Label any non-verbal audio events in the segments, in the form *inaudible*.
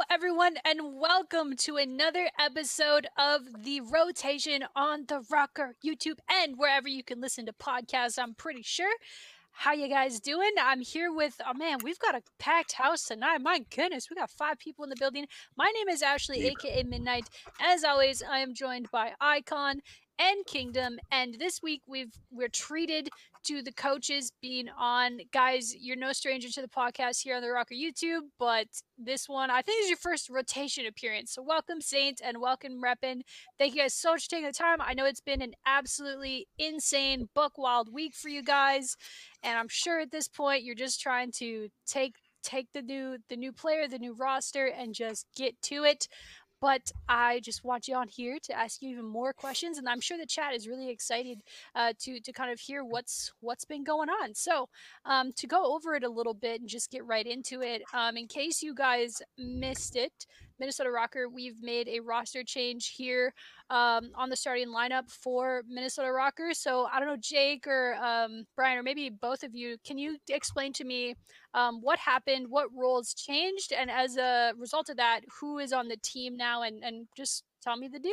Hello, everyone, and welcome to another episode of the rotation on the ROKKR YouTube and wherever you can listen to podcasts. I'm pretty sure. How you guys doing? I'm here with oh man, we've got a packed house tonight. My goodness, we got five people in the building. My name is Ashley, aka MiDNiTE. As always, I am joined by IKON and Kingdom. And this week we've we're treated to the coaches being on. Guys, you're no stranger to the podcast here on the ROKKR YouTube, but this one I think is your first rotation appearance. So welcome Saintt and welcome Reppin. Thank you guys so much for taking the time. I know it's been an absolutely insane buck wild week for you guys. And I'm sure at this point you're just trying to take take the new the new player, the new roster, and just get to it. But I just want you on here to ask you even more questions, and I'm sure the chat is really excited uh, to to kind of hear what's what's been going on. So um, to go over it a little bit and just get right into it, um, in case you guys missed it, Minnesota ROKKR, we've made a roster change here um, on the starting lineup for Minnesota ROKKR. So I don't know, Jake or um, Brian, or maybe both of you, can you explain to me um, what happened, what roles changed, and as a result of that, who is on the team now, and, and just tell me the deal.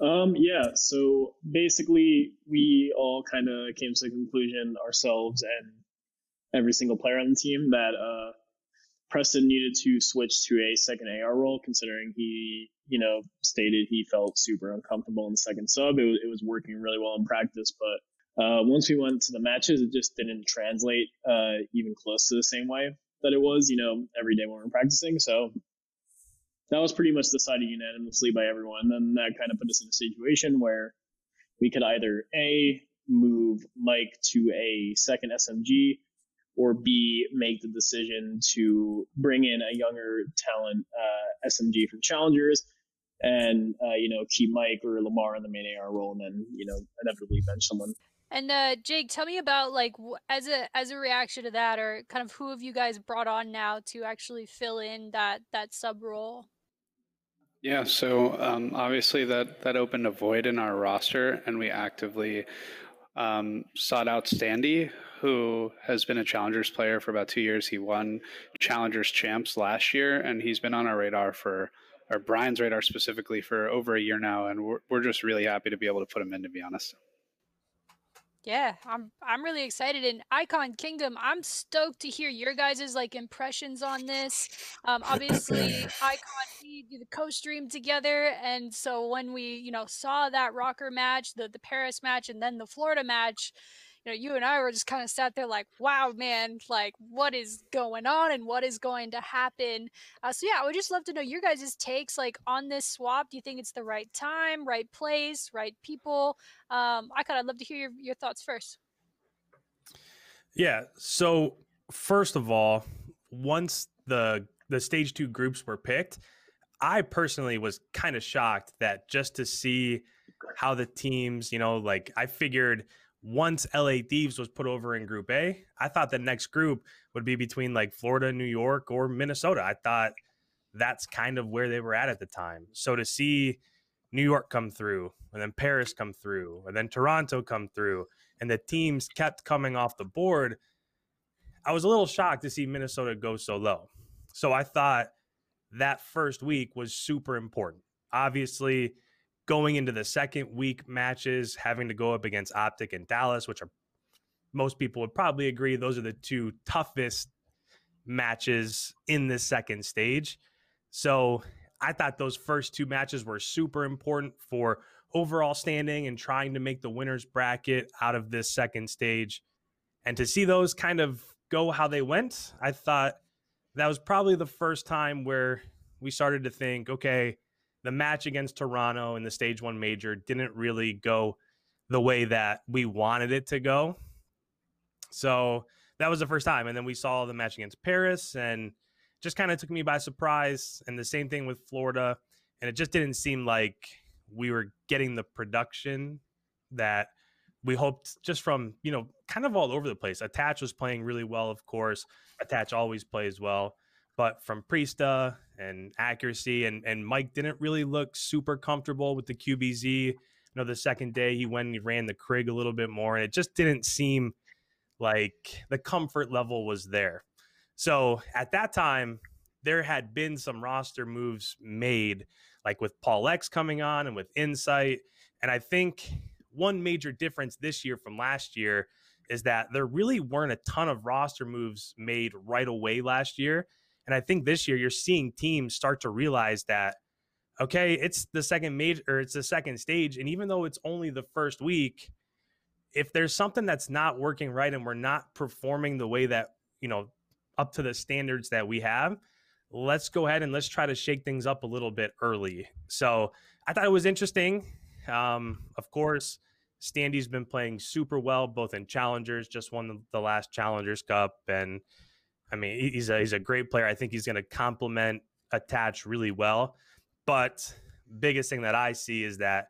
Um, yeah, so basically, we all kind of came to the conclusion ourselves and every single player on the team that uh, Preston needed to switch to a second AR role, considering he, you know, stated he felt super uncomfortable in the second sub. It was, it was working really well in practice, but uh, once we went to the matches, it just didn't translate uh, even close to the same way that it was, you know, every day when we were practicing. So that was pretty much decided unanimously by everyone. And that kind of put us in a situation where we could either A, move Mike to a second SMG or B, make the decision to bring in a younger talent uh, SMG from Challengers and, uh, you know, keep Mike or Lamar in the main AR role and then, you know, inevitably bench someone. And uh, Jake, tell me about like as a as a reaction to that, or kind of who have you guys brought on now to actually fill in that that sub role? Yeah, so um, obviously that that opened a void in our roster, and we actively um, sought out Standy, who has been a Challengers player for about two years. He won Challengers champs last year, and he's been on our radar for, or Brian's radar specifically, for over a year now. And we're, we're just really happy to be able to put him in, to be honest. Yeah, I'm I'm really excited. And IKON Kingdom, I'm stoked to hear your guys' like impressions on this. Um, *laughs* obviously, IKON we do the co-stream together, and so when we you know saw that ROKKR match, the the Paris match, and then the Florida match, you know, you and I were just kind of sat there like, wow, man, like what is going on and what is going to happen? Uh, so yeah, I would just love to know your guys' takes like on this swap. Do you think it's the right time, right place, right people? Um, I kind of love to hear your, your thoughts first. Yeah. So first of all, once the the stage two groups were picked, I personally was kind of shocked that just to see how the teams, you know, like I figured once LA Thieves was put over in Group A, I thought the next group would be between like Florida, New York, or Minnesota. I thought that's kind of where they were at at the time. So to see New York come through, and then Paris come through, and then Toronto come through, and the teams kept coming off the board, I was a little shocked to see Minnesota go so low. So I thought that first week was super important. Obviously, going into the second week matches, having to go up against Optic and Dallas, which are most people would probably agree those are the two toughest matches in the second stage. So I thought those first two matches were super important for overall standing and trying to make the winners bracket out of this second stage. And to see those kind of go how they went, I thought that was probably the first time where we started to think, okay, the match against Toronto in the stage one major didn't really go the way that we wanted it to go. So that was the first time. And then we saw the match against Paris and just kind of took me by surprise. And the same thing with Florida. And it just didn't seem like we were getting the production that we hoped just from, you know, kind of all over the place. Attach was playing really well, of course. Attach always plays well. But from Priestahh and accuracy, and, and Mike didn't really look super comfortable with the QBZ. You know, the second day he went and he ran the Krig a little bit more, and it just didn't seem like the comfort level was there. So at that time, there had been some roster moves made, like with PaulEhx coming on and with Insight. And I think one major difference this year from last year is that there really weren't a ton of roster moves made right away last year. And I think this year you're seeing teams start to realize that, okay, it's the second major or it's the second stage. And even though it's only the first week, if there's something that's not working right and we're not performing the way that, you know, up to the standards that we have, let's go ahead and let's try to shake things up a little bit early. So I thought it was interesting. Um, of course, Standy's been playing super well, both in challengers, just won the last Challengers Cup, and I mean he's a he's a great player. I think he's going to complement attach really well. But biggest thing that I see is that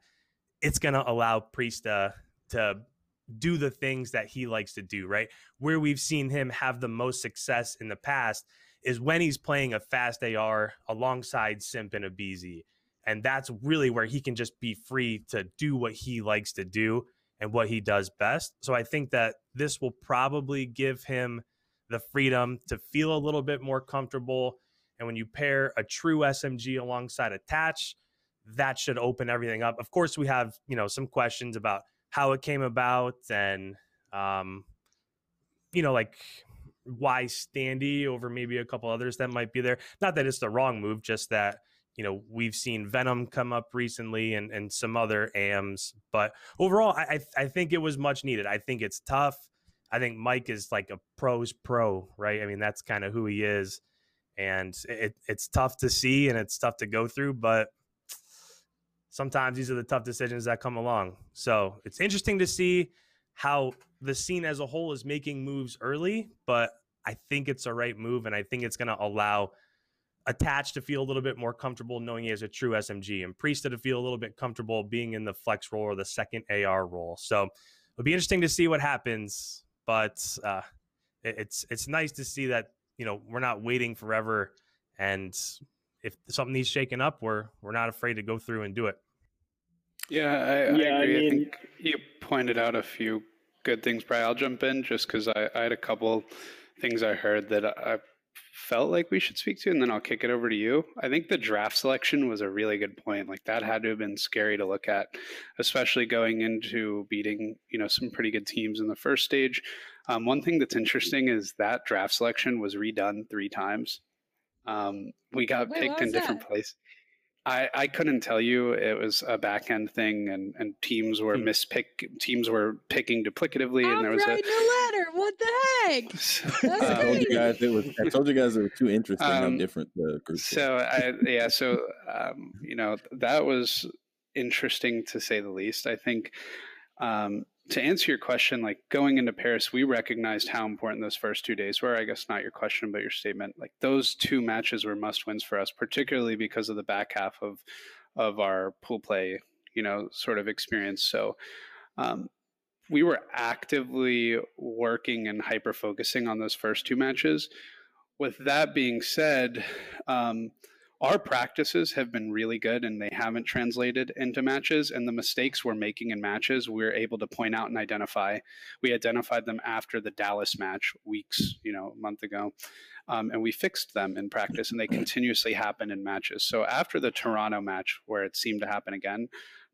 it's going to allow Priestahh to do the things that he likes to do, right? Where we've seen him have the most success in the past is when he's playing a fast AR alongside Simp and aBeZy. And that's really where he can just be free to do what he likes to do and what he does best. So I think that this will probably give him the freedom to feel a little bit more comfortable. And when you pair a true SMG alongside attach, that should open everything up. Of course, we have, you know, some questions about how it came about and um, you know, like why Standy over maybe a couple others that might be there. Not that it's the wrong move, just that you know we've seen Venom come up recently and and some other AMs, but overall, I I think it was much needed. I think it's tough. I think Mike is like a pros pro, right? I mean, that's kind of who he is, and it it's tough to see and it's tough to go through, but sometimes these are the tough decisions that come along. So it's interesting to see how the scene as a whole is making moves early, but I think it's a right move, and I think it's going to allow attached to feel a little bit more comfortable knowing he has a true SMG, and Priestahh to feel a little bit comfortable being in the flex role or the second AR role. So it'll be interesting to see what happens, but uh, it's it's nice to see that you know we're not waiting forever, and if something needs shaken up, we're we're not afraid to go through and do it. Yeah, I, yeah, I agree. I, mean, I think you pointed out a few good things. Brian, I'll jump in just because I, I, had a couple things I heard that I felt like we should speak to, and then I'll kick it over to you. I think the draft selection was a really good point. Like that had to have been scary to look at, especially going into beating you know some pretty good teams in the first stage. Um, one thing that's interesting is that draft selection was redone three times. Um, we got Wait, picked in different places. I, I couldn't tell you it was a back end thing and, and teams were hmm. mispick teams were picking duplicatively I'm and there was a, a letter. What the heck? *laughs* That's I told you guys it was I told you guys it was too interesting um, how different the group So I yeah, so um, you know, that was interesting to say the least. I think um, to answer your question, like going into Paris, we recognized how important those first two days were. I guess not your question, but your statement. Like those two matches were must wins for us, particularly because of the back half of of our pool play, you know, sort of experience. So um, we were actively working and hyper focusing on those first two matches. With that being said, um, our practices have been really good and they haven't translated into matches and the mistakes we're making in matches we're able to point out and identify. We identified them after the dallas match weeks you know a month ago um, and we fixed them in practice and they continuously happen in matches. So after the toronto match where it seemed to happen again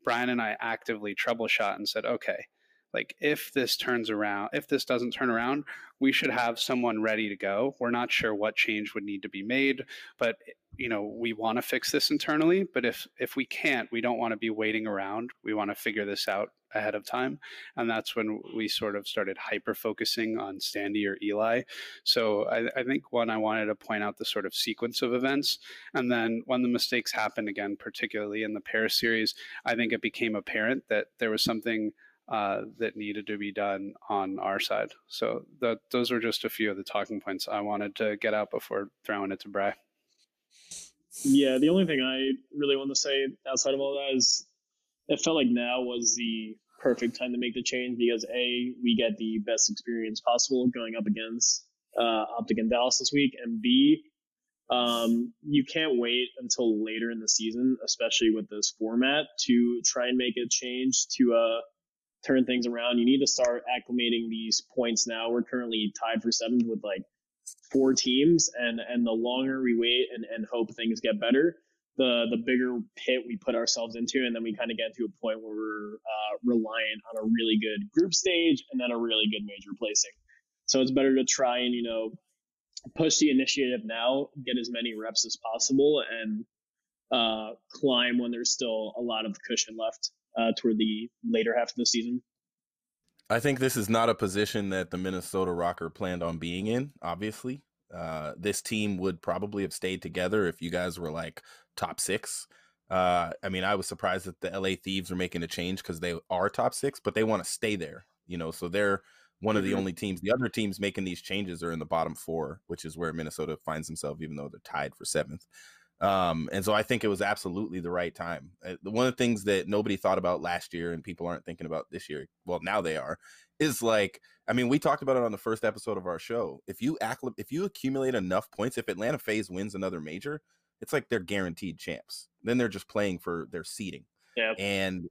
brian and i actively troubleshot and said okay like if this turns around if this doesn't turn around we should have someone ready to go. We're not sure what change would need to be made but you know we want to fix this internally but if if we can't we don't want to be waiting around. We want to figure this out ahead of time. And that's when we sort of started hyper focusing on Standy or eli. So I, I, think one i wanted to point out the sort of sequence of events. And then when the mistakes happened again particularly in the paris series i think it became apparent that there was something uh, that needed to be done on our side. So that those were just a few of the talking points i wanted to get out before throwing it to bry yeah, the only thing I really want to say outside of all that is it felt like now was the perfect time to make the change because A, we get the best experience possible going up against uh, Optic and Dallas this week, and B, um, you can't wait until later in the season, especially with this format, to try and make a change to uh, turn things around. You need to start acclimating these points now. We're currently tied for seventh with like four teams, and and the longer we wait and, and hope things get better, the the bigger pit we put ourselves into, and then we kind of get to a point where we're uh, reliant on a really good group stage and then a really good major placing. So it's better to try and you know push the initiative now, get as many reps as possible, and uh, climb when there's still a lot of cushion left uh, toward the later half of the season. I think this is not a position that the Minnesota ROKKR planned on being in, obviously. Uh, this team would probably have stayed together if you guys were like top six. Uh, I mean, I was surprised that the LA Thieves are making a change because they are top six, but they want to stay there, you know, so they're one of the mm-hmm. only teams. The other teams making these changes are in the bottom four, which is where Minnesota finds themselves, even though they're tied for seventh. Um, and so I think it was absolutely the right time. Uh, one of the things that nobody thought about last year and people aren't thinking about this year, well, now they are, is like, I mean, we talked about it on the first episode of our show. If you accl- if you accumulate enough points, if Atlanta FaZe wins another major, it's like they're guaranteed champs. Then they're just playing for their seeding. Yeah. And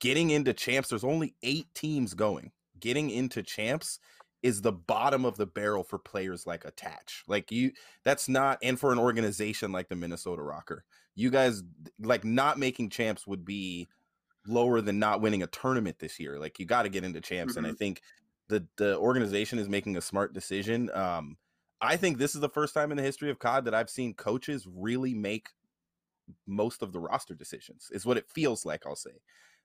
getting into champs, there's only eight teams going. Getting into champs is the bottom of the barrel for players like attach like you that's not and for an organization like the minnesota ROKKR you guys like not making champs would be lower than not winning a tournament this year like you got to get into champs mm-hmm. and i mm-hmm. think the the organization is making a smart decision um i think this is the first time in the history of cod that i've seen coaches really make most of the roster decisions is what it feels like i'll say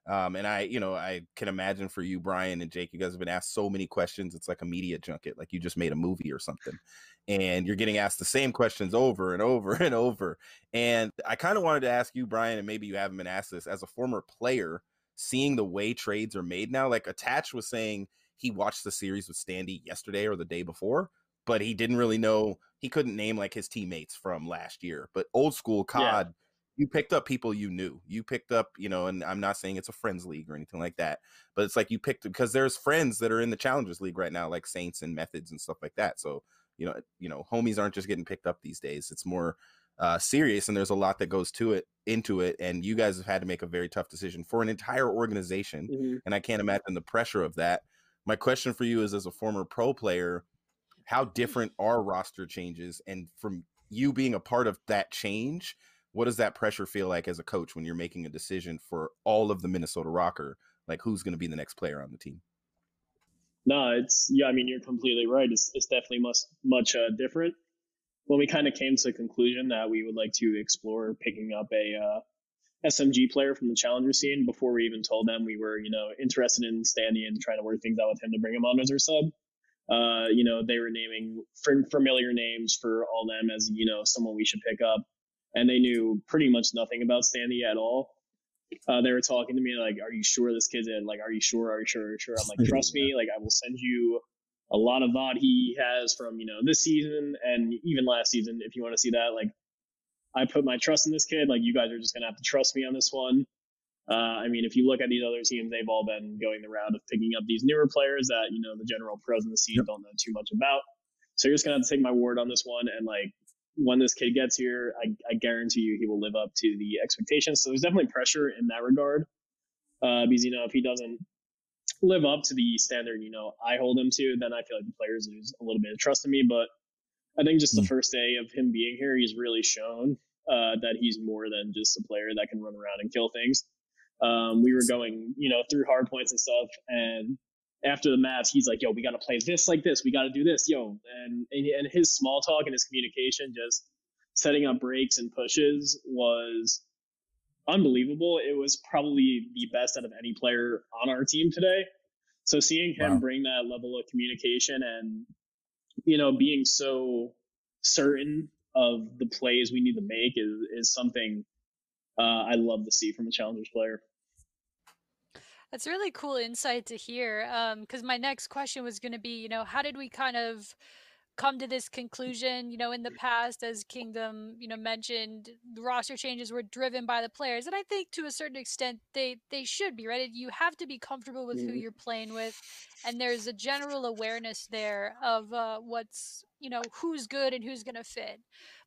um, and I, you know, I can imagine for you, Brian and Jake, you guys have been asked so many questions. It's like a media junket, like you just made a movie or something, and you're getting asked the same questions over and over and over. And I kind of wanted to ask you, Brian, and maybe you haven't been asked this as a former player, seeing the way trades are made now. Like Attach was saying, he watched the series with Standy yesterday or the day before, but he didn't really know. He couldn't name like his teammates from last year. But old school COD. Yeah you picked up people you knew. You picked up, you know, and I'm not saying it's a friends league or anything like that, but it's like you picked because there's friends that are in the challengers league right now, like Saints and Methods and stuff like that. So, you know, you know, homies aren't just getting picked up these days. It's more uh, serious, and there's a lot that goes to it, into it. And you guys have had to make a very tough decision for an entire organization, mm-hmm. and I can't imagine the pressure of that. My question for you is, as a former pro player, how different are roster changes, and from you being a part of that change what does that pressure feel like as a coach when you're making a decision for all of the Minnesota ROKKR, Like who's going to be the next player on the team? No, it's yeah. I mean, you're completely right. It's, it's definitely much much uh, different. When we kind of came to the conclusion that we would like to explore picking up a uh, SMG player from the challenger scene before we even told them we were, you know, interested in Standy and trying to work things out with him to bring him on as our sub. Uh, you know, they were naming familiar names for all them as, you know, someone we should pick up and they knew pretty much nothing about Standy at all. Uh, they were talking to me like, "Are you sure this kid's in? Like, are you sure? Are you sure? Are you sure?" I'm like, "Trust me. Like, I will send you a lot of VOD he has from you know this season and even last season if you want to see that. Like, I put my trust in this kid. Like, you guys are just gonna have to trust me on this one." Uh, I mean, if you look at these other teams, they've all been going the route of picking up these newer players that you know the general pros in the scene yep. don't know too much about. So you're just gonna have to take my word on this one and like when this kid gets here, I, I guarantee you he will live up to the expectations. So there's definitely pressure in that regard. Uh, because you know if he doesn't live up to the standard, you know I hold him to, then I feel like the players lose a little bit of trust in me. But I think just the mm. first day of him being here, he's really shown uh, that he's more than just a player that can run around and kill things. Um, we were going, you know, through hard points and stuff, and after the match, he's like, "Yo, we got to play this like this. We got to do this, yo." And and and his small talk and his communication, just setting up breaks and pushes, was unbelievable. It was probably the best out of any player on our team today. So seeing him wow. bring that level of communication and you know being so certain of the plays we need to make is is something uh, I love to see from a challengers player. That's really cool insight to hear. Because um, my next question was going to be, you know, how did we kind of come to this conclusion? You know, in the past, as Kingdom, you know, mentioned, the roster changes were driven by the players, and I think to a certain extent they they should be right. You have to be comfortable with who mm-hmm. you're playing with, and there's a general awareness there of uh, what's you know who's good and who's going to fit.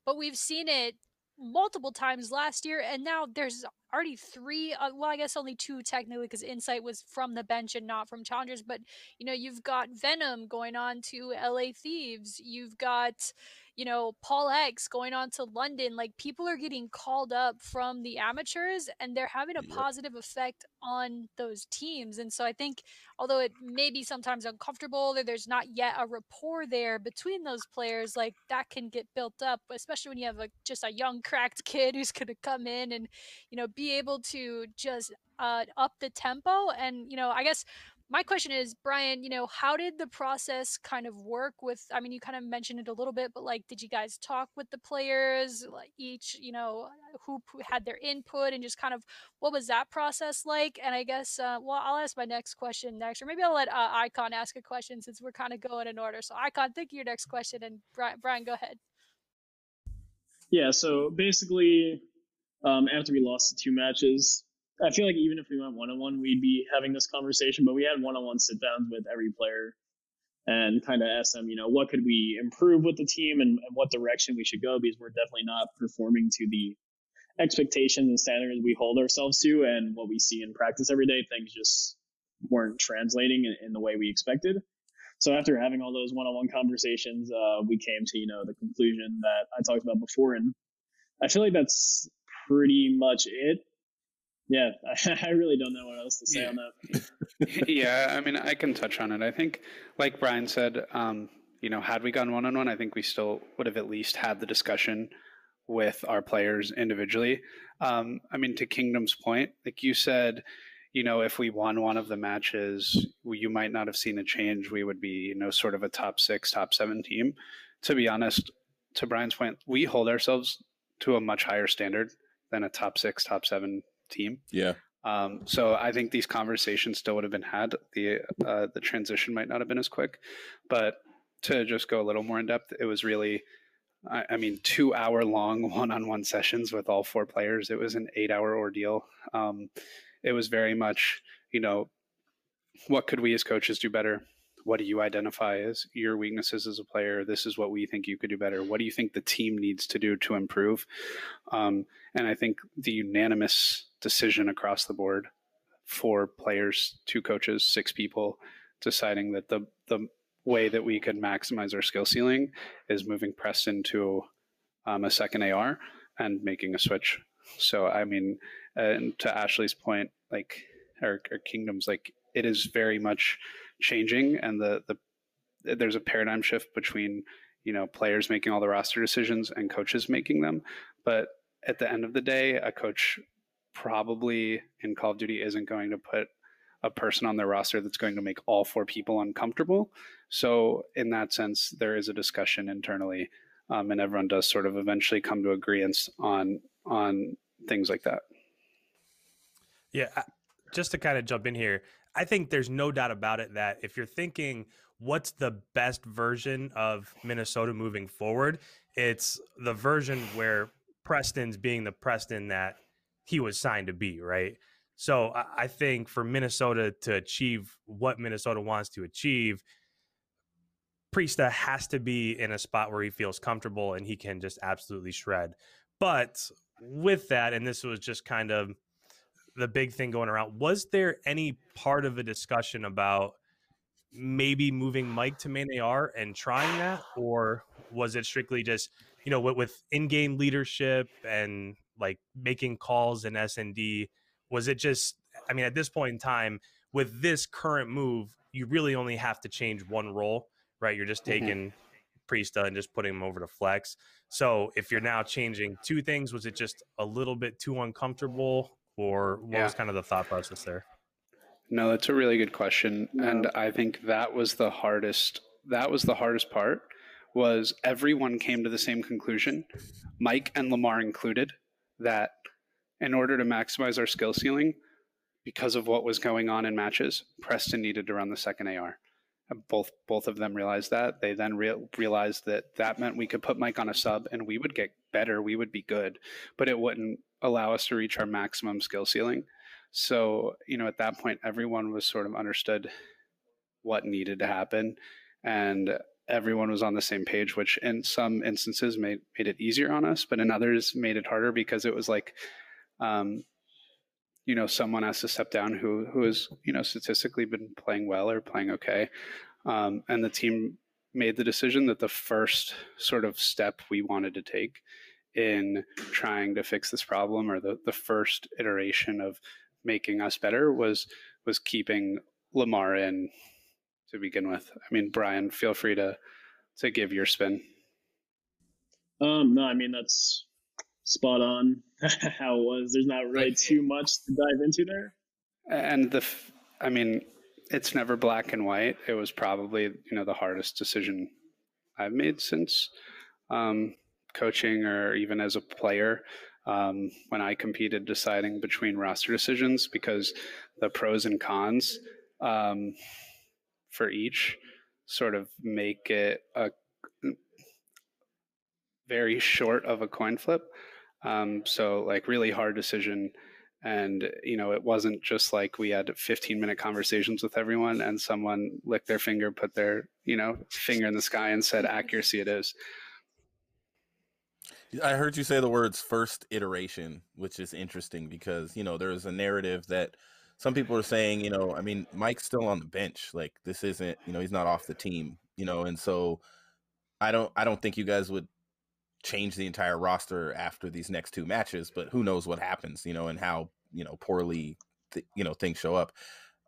But we've seen it multiple times last year and now there's already three. Uh, well, I guess only two technically, because Insight was from the bench and not from Challengers. But you know, you've got Venom going on to LA Thieves. You've got you know, PaulEhx going on to London, like people are getting called up from the amateurs and they're having a positive effect on those teams. And so I think, although it may be sometimes uncomfortable or there's not yet a rapport there between those players, like that can get built up, especially when you have a, just a young cracked kid who's going to come in and, you know, be able to just uh, up the tempo. And, you know, I guess my question is brian you know how did the process kind of work with i mean you kind of mentioned it a little bit but like did you guys talk with the players like each you know who had their input and just kind of what was that process like? And i guess uh, well i'll ask my next question next or maybe i'll let uh, IKON ask a question since we're kind of going in order. So IKON think of your next question and brian, brian go ahead. Yeah so basically um, after we lost the two matches I feel like even if we went one on one, we'd be having this conversation. But we had one on one sit downs with every player and kind of ask them, you know, what could we improve with the team and, and, what direction we should go because we're definitely not performing to the expectations and standards we hold ourselves to and what we see in practice every day. Things just weren't translating in, in the way we expected. So after having all those one-on-one conversations, uh, we came to you know the conclusion that I talked about before, and I feel like that's pretty much it yeah, *laughs* I really don't know what else to say yeah. on that. *laughs* yeah, I mean, I can touch on it. I think, like Brian said, um, you know, had we gone one on one, I think we still would have at least had the discussion with our players individually. Um, I mean, to Kingdom's point, like you said, you know, if we won one of the matches, you might not have seen a change. We would be, you know, sort of a top six, top seven team. To be honest, to Brian's point, we hold ourselves to a much higher standard than a top six, top seven team. Yeah. Um, so I think these conversations still would have been had. The uh, the transition might not have been as quick, but to just go a little more in depth, it was really, I, I mean, two hour long one on one sessions with all four players. It was an eight hour ordeal. Um, it was very much, you know, what could we as coaches do better? What do you identify as your weaknesses as a player? This is what we think you could do better. What do you think the team needs to do to improve? Um, and I think the unanimous decision across the board for players, two coaches, six people, deciding that the the way that we could maximize our skill ceiling is moving Preston to um, a second AR and making a switch. So I mean, and to Ashley's point, like our, our kingdoms, like it is very much changing, and the the there's a paradigm shift between you know players making all the roster decisions and coaches making them. But at the end of the day, a coach probably in Call of Duty isn't going to put a person on their roster that's going to make all four people uncomfortable. So, in that sense, there is a discussion internally, um, and everyone does sort of eventually come to agreements on on things like that. Yeah, just to kind of jump in here, I think there's no doubt about it that if you're thinking what's the best version of Minnesota moving forward, it's the version where Preston's being the Preston that he was signed to be, right? So I think for Minnesota to achieve what Minnesota wants to achieve, Priestahh has to be in a spot where he feels comfortable and he can just absolutely shred. But with that, and this was just kind of the big thing going around, was there any part of a discussion about maybe moving Mike to main AR and trying that? Or was it strictly just, you know, with, with in game leadership and like making calls in SND? Was it just, I mean, at this point in time, with this current move, you really only have to change one role, right? You're just mm-hmm. taking mm-hmm. Priestahh and just putting him over to flex. So if you're now changing two things, was it just a little bit too uncomfortable, or what yeah. was kind of the thought process there? No, that's a really good question, no. and I think that was the hardest. That was the hardest part. Was everyone came to the same conclusion, Mike and Lamar included, that in order to maximize our skill ceiling, because of what was going on in matches, Preston needed to run the second AR. Both both of them realized that. They then re- realized that that meant we could put Mike on a sub and we would get better. We would be good, but it wouldn't allow us to reach our maximum skill ceiling. So you know, at that point, everyone was sort of understood what needed to happen, and everyone was on the same page, which in some instances made made it easier on us, but in others made it harder because it was like, um, you know someone has to step down who who has you know statistically been playing well or playing okay, um, and the team made the decision that the first sort of step we wanted to take in trying to fix this problem or the, the first iteration of making us better was was keeping Lamar in to begin with. I mean, Brian, feel free to to give your spin. Um, no, I mean that's spot on *laughs* how it was. There's not really too much to dive into there. And the, I mean, it's never black and white. It was probably you know the hardest decision I've made since um, coaching or even as a player um, when I competed deciding between roster decisions because the pros and cons um, for each sort of make it a very short of a coin flip. Um, so like really hard decision and you know it wasn't just like we had 15 minute conversations with everyone and someone licked their finger put their you know finger in the sky and said *laughs* accuracy it is i heard you say the words first iteration which is interesting because you know there's a narrative that some people are saying you know i mean mike's still on the bench like this isn't you know he's not off the team you know and so i don't i don't think you guys would change the entire roster after these next two matches, but who knows what happens, you know, and how, you know, poorly, th- you know, things show up.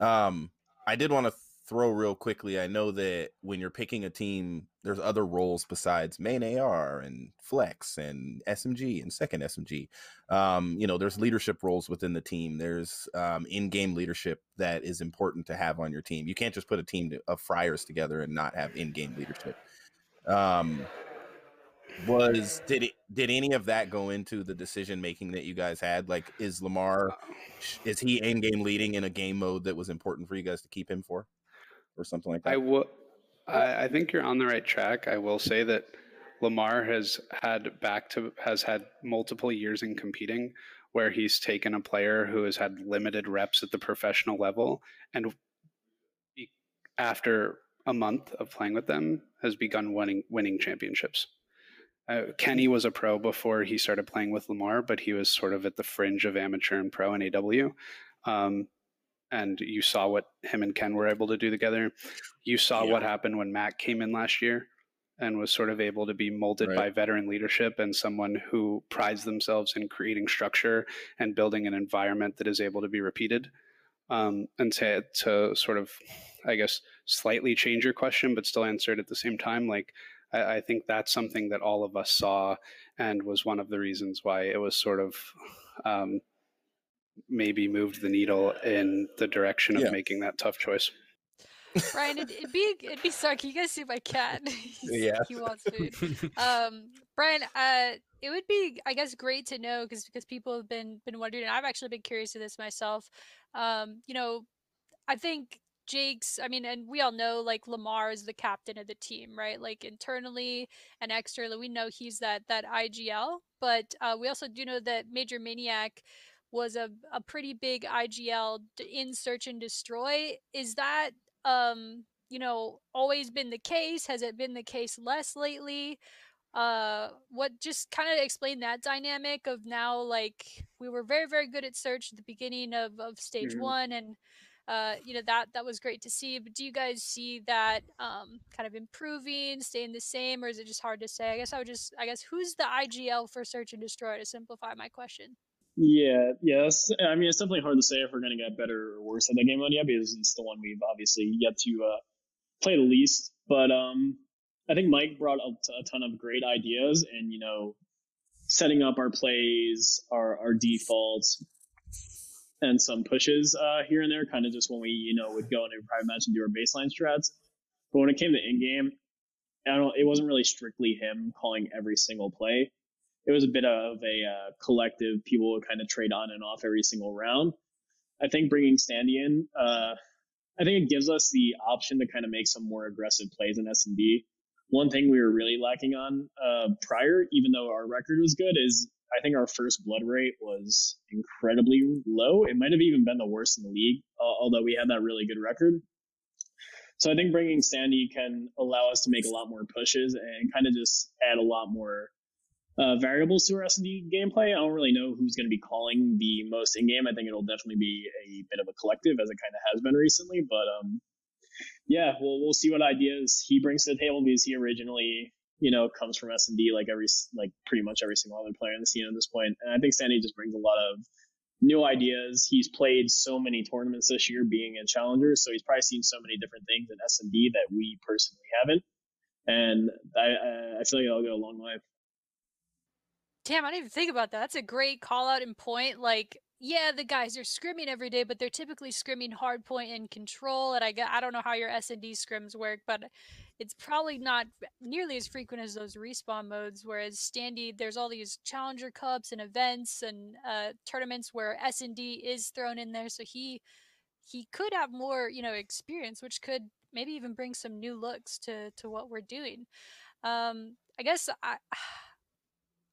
Um, I did want to throw real quickly. I know that when you're picking a team, there's other roles besides main AR and flex and SMG and second SMG. Um, you know, there's leadership roles within the team. There's um, in-game leadership that is important to have on your team. You can't just put a team of friars together and not have in-game leadership. Um, was did it did any of that go into the decision making that you guys had like is lamar uh, is he in game leading in a game mode that was important for you guys to keep him for or something like that? I will I, I think you're on the right track. I will say that lamar has had back to has had multiple years in competing where he's taken a player who has had limited reps at the professional level and after a month of playing with them has begun winning winning championships. Uh, Kenny was a pro before he started playing with Lamar, but he was sort of at the fringe of amateur and pro in AW. Um, and you saw what him and Ken were able to do together. You saw yeah. what happened when Matt came in last year and was sort of able to be molded right. by veteran leadership and someone who prides themselves in creating structure and building an environment that is able to be repeated. Um, and to, to sort of, I guess, slightly change your question, but still answer it at the same time, like I, I think that's something that all of us saw and was one of the reasons why it was sort of um, maybe moved the needle in the direction of yeah. making that tough choice. Brian, it, would be it'd be sorry. Can you guys see my cat? *laughs* yeah, he wants food. *laughs* Um, Brian, uh, it would be, I guess, great to know because because people have been been wondering, and I've actually been curious to this myself. Um, you know, I think Jake's, I mean, and we all know like Lamar is the captain of the team, right? Like internally and externally, we know he's that that IGL, but uh, we also do know that MajorManiak was a, a pretty big IGL in search and destroy. Is that um you know always been the case? Has it been the case less lately? Uh, what just kind of explain that dynamic of now like we were very very good at search at the beginning of of stage mm-hmm. one and uh, you know that that was great to see. But do you guys see that um, kind of improving, staying the same, or is it just hard to say? I guess I would just, I guess, who's the IGL for search and destroy to simplify my question? Yeah, yes. I mean, it's definitely hard to say if we're going to get better or worse at that game on yet because it's the one we've obviously yet to uh, play the least. But um, I think Mike brought a, a ton of great ideas and you know setting up our plays, our our defaults, and some pushes uh, here and there, kind of just when we you know would go into a private match and do our baseline strats. But when it came to in game, I don't. It wasn't really strictly him calling every single play. It was a bit of a uh, collective. People would kind of trade on and off every single round. I think bringing Standy in, uh, I think it gives us the option to kind of make some more aggressive plays in S and D. One thing we were really lacking on uh, prior, even though our record was good, is I think our first blood rate was incredibly low. It might have even been the worst in the league, although we had that really good record. So I think bringing Standy can allow us to make a lot more pushes and kind of just add a lot more uh, variables to our S&D gameplay. I don't really know who's going to be calling the most in game. I think it'll definitely be a bit of a collective, as it kind of has been recently. But um, yeah, we'll we'll see what ideas he brings to the table because he originally, you know, comes from S&D like every like pretty much every single other player in the scene at this point. And I think Standy just brings a lot of new ideas. He's played so many tournaments this year, being a challenger, so he's probably seen so many different things in S&D that we personally haven't. And I I feel like it'll go a long way. Damn, I didn't even think about that. That's a great call out and point. Like, yeah, the guys are scrimming every day, but they're typically scrimming hard point and control. And I I don't know how your S and D scrims work, but it's probably not nearly as frequent as those respawn modes. Whereas Standy, there's all these challenger cups and events and uh, tournaments where S and D is thrown in there, so he he could have more, you know, experience, which could maybe even bring some new looks to to what we're doing. Um, I guess I. *sighs*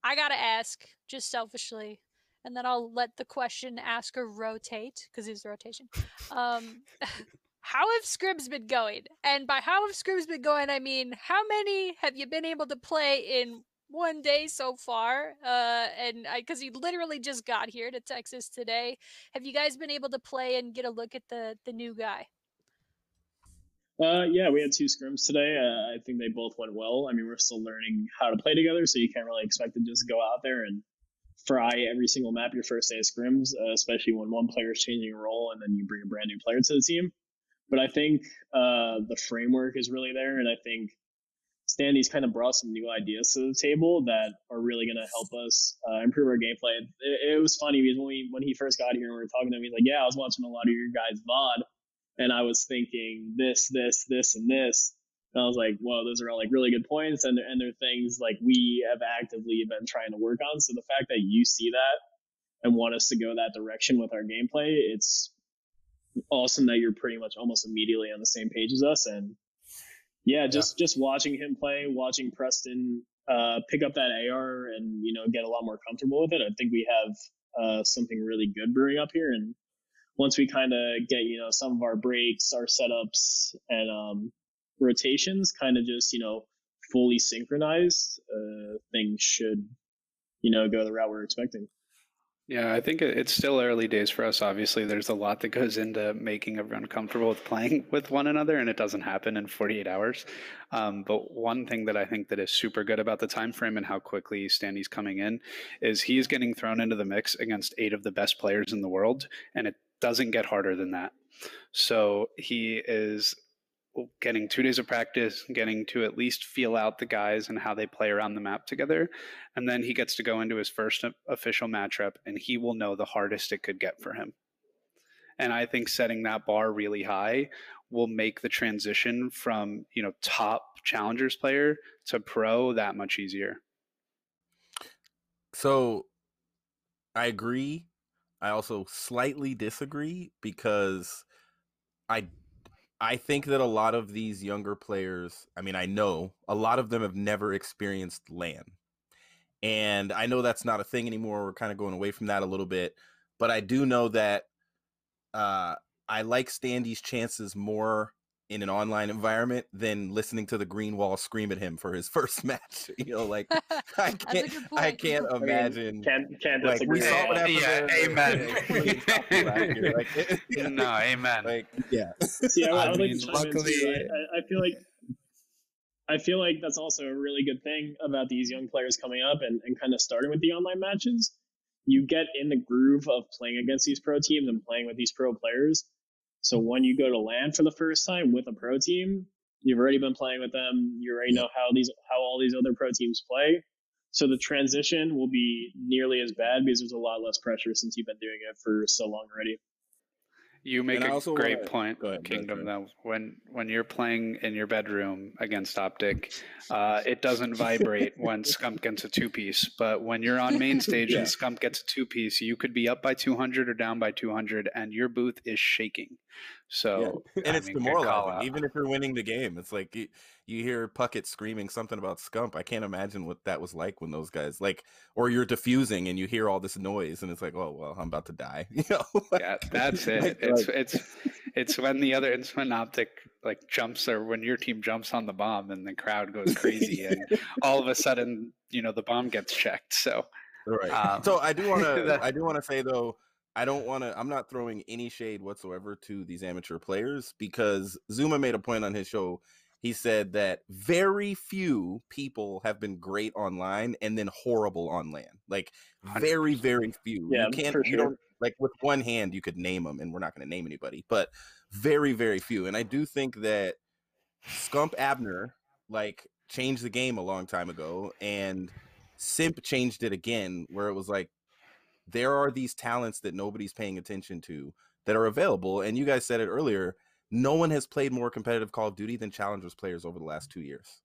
I gotta ask, just selfishly, and then I'll let the question asker rotate because it's rotation. Um, *laughs* how have scrims been going? And by how have scrims been going, I mean how many have you been able to play in one day so far? Uh, and because you literally just got here to Texas today, have you guys been able to play and get a look at the the new guy? Uh, yeah, we had two scrims today. Uh, I think they both went well. I mean, we're still learning how to play together, so you can't really expect to just go out there and fry every single map your first day of scrims, uh, especially when one player is changing a role and then you bring a brand new player to the team. But I think uh, the framework is really there, and I think Standy's kind of brought some new ideas to the table that are really going to help us uh, improve our gameplay. It, it, was funny because when we when he first got here and we were talking to him, he's like, "Yeah, I was watching a lot of your guys' VOD." And I was thinking this, this, this, and this. And I was like, "Well, those are all like really good points, and and they're things like we have actively been trying to work on. So the fact that you see that and want us to go that direction with our gameplay, it's awesome that you're pretty much almost immediately on the same page as us. And yeah, just yeah. just watching him play, watching Preston uh, pick up that AR, and you know get a lot more comfortable with it. I think we have uh, something really good brewing up here, and once we kind of get you know some of our breaks, our setups, and um, rotations kind of just you know fully synchronized, uh, things should you know go the route we're expecting. Yeah, I think it's still early days for us. Obviously, there's a lot that goes into making everyone comfortable with playing *laughs* with one another, and it doesn't happen in 48 hours. Um, but one thing that I think that is super good about the time frame and how quickly Standy's coming in is he's getting thrown into the mix against eight of the best players in the world, and it doesn't get harder than that. So he is getting two days of practice, getting to at least feel out the guys and how they play around the map together. And then he gets to go into his first official matchup and he will know the hardest it could get for him. And I think setting that bar really high will make the transition from, you know, top challengers player to pro that much easier. So I agree I also slightly disagree because I I think that a lot of these younger players, I mean, I know a lot of them have never experienced LAN. And I know that's not a thing anymore. We're kind of going away from that a little bit, but I do know that uh I like Standy's chances more in an online environment than listening to the green wall scream at him for his *laughs* first match. You know, like *laughs* I can't, I can't imagine. can't, can't like, we saw what happened. Yeah, amen. *laughs* like, yeah. No, amen. Like, yeah. See, I, I, I mean, like luckily, I, I, feel like. I feel like that's also a really good thing about these young players coming up and, and kind of starting with the online matches. You get in the groove of playing against these pro teams and playing with these pro players so when you go to LAN for the first time with a pro team, you've already been playing with them. You already know how these how all these other pro teams play. So the transition will be nearly as bad because there's a lot less pressure since you've been doing it for so long already. You make and a great point, ahead, Kingdom. Though when when you're playing in your bedroom against Optic, *laughs* uh, it doesn't vibrate when Scump gets a two piece. But when you're on main stage yeah. and Scump gets a two piece, you could be up by 200 or down by 200, and your booth is shaking. So *laughs* yeah. and I it's mean, demoralizing. Even if you're winning the game, it's like you, you hear Puckett screaming something about Scump. I can't imagine what that was like when those guys like, or you're diffusing and you hear all this noise, and it's like, oh well, I'm about to die. *laughs* You know? yeah, that's *laughs* it. Like, It's it's it's when the other it's when optic like jumps or when your team jumps on the bomb and the crowd goes crazy and all of a sudden you know the bomb gets checked. So Right. Um, so I do want to. I do want to say though, I don't want to. I'm not throwing any shade whatsoever to these amateur players because Zoomaa made a point on his show. He said that very few people have been great online and then horrible on LAN. Like very, very few. Yeah, you can't. for You don't like with one hand you could name them, and we're not going to name anybody, but very, very few. And I do think that Scump Abner like changed the game a long time ago, and Simp changed it again, where it was like there are these talents that nobody's paying attention to that are available. And you guys said it earlier. No one has played more competitive Call of Duty than Challengers players over the last two years.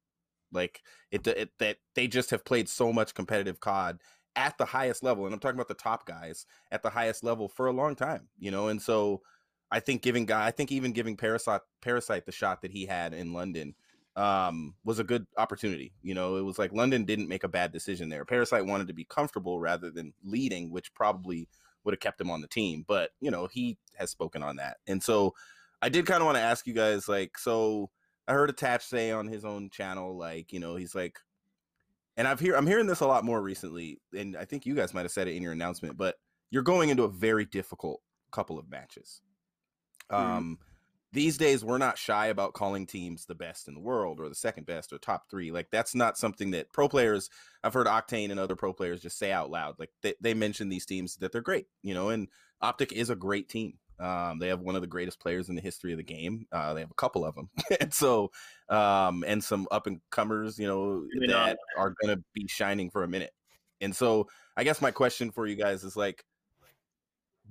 Like it, it that they just have played so much competitive COD at the highest level, and I'm talking about the top guys at the highest level for a long time, you know. And so I think giving guy, I think even giving Parasite Parasite the shot that he had in London um was a good opportunity. You know, it was like London didn't make a bad decision there. Parasite wanted to be comfortable rather than leading, which probably would have kept him on the team. But you know, he has spoken on that, and so I did kind of want to ask you guys, like, so I heard Attach say on his own channel, like, you know, he's like, and I've hear I'm hearing this a lot more recently, and I think you guys might have said it in your announcement, but you're going into a very difficult couple of matches. Um, these days we're not shy about calling teams the best in the world or the second best or top three. Like that's not something that pro players. I've heard Octane and other pro players just say out loud. Like they, they mention these teams that they're great, you know. And Optic is a great team. Um, they have one of the greatest players in the history of the game. Uh, they have a couple of them, *laughs* and so um, and some up and comers, you know, that are going to be shining for a minute. And so I guess my question for you guys is like,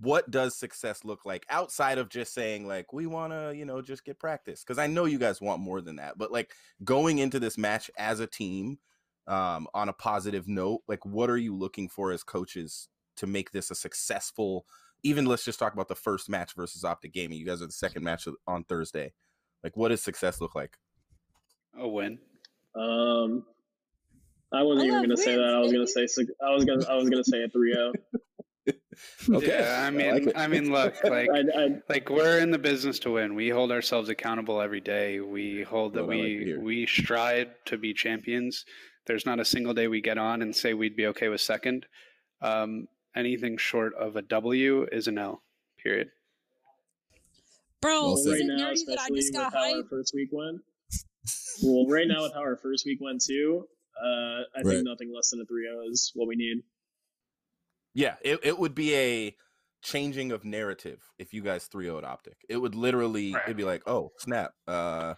what does success look like outside of just saying like we want to you know just get practice because i know you guys want more than that but like going into this match as a team um on a positive note like what are you looking for as coaches to make this a successful even let's just talk about the first match versus optic gaming you guys are the second match on thursday like what does success look like a win. Um, I wasn't I even gonna say that. I was gonna say I was gonna I was gonna say a 3-0. *laughs* *laughs* Yeah, I mean, like. I mean, look, *laughs* like I, I, like we're in the business to win. We hold ourselves accountable every day. We hold that What I like we we strive to be champions. There's not a single day we get on and say we'd be okay with second. Um, anything short of a W is an L. Period. Bro, Well well, right isn't now, nerdy that I especially just with got how our first week went. Well, right now with how our first week went too, uh, I Right. think nothing less than a 3-0 is what we need. Yeah, it, it would be a changing of narrative if you guys 3 0 optic. It would literally Right. it'd be like, oh, snap. Uh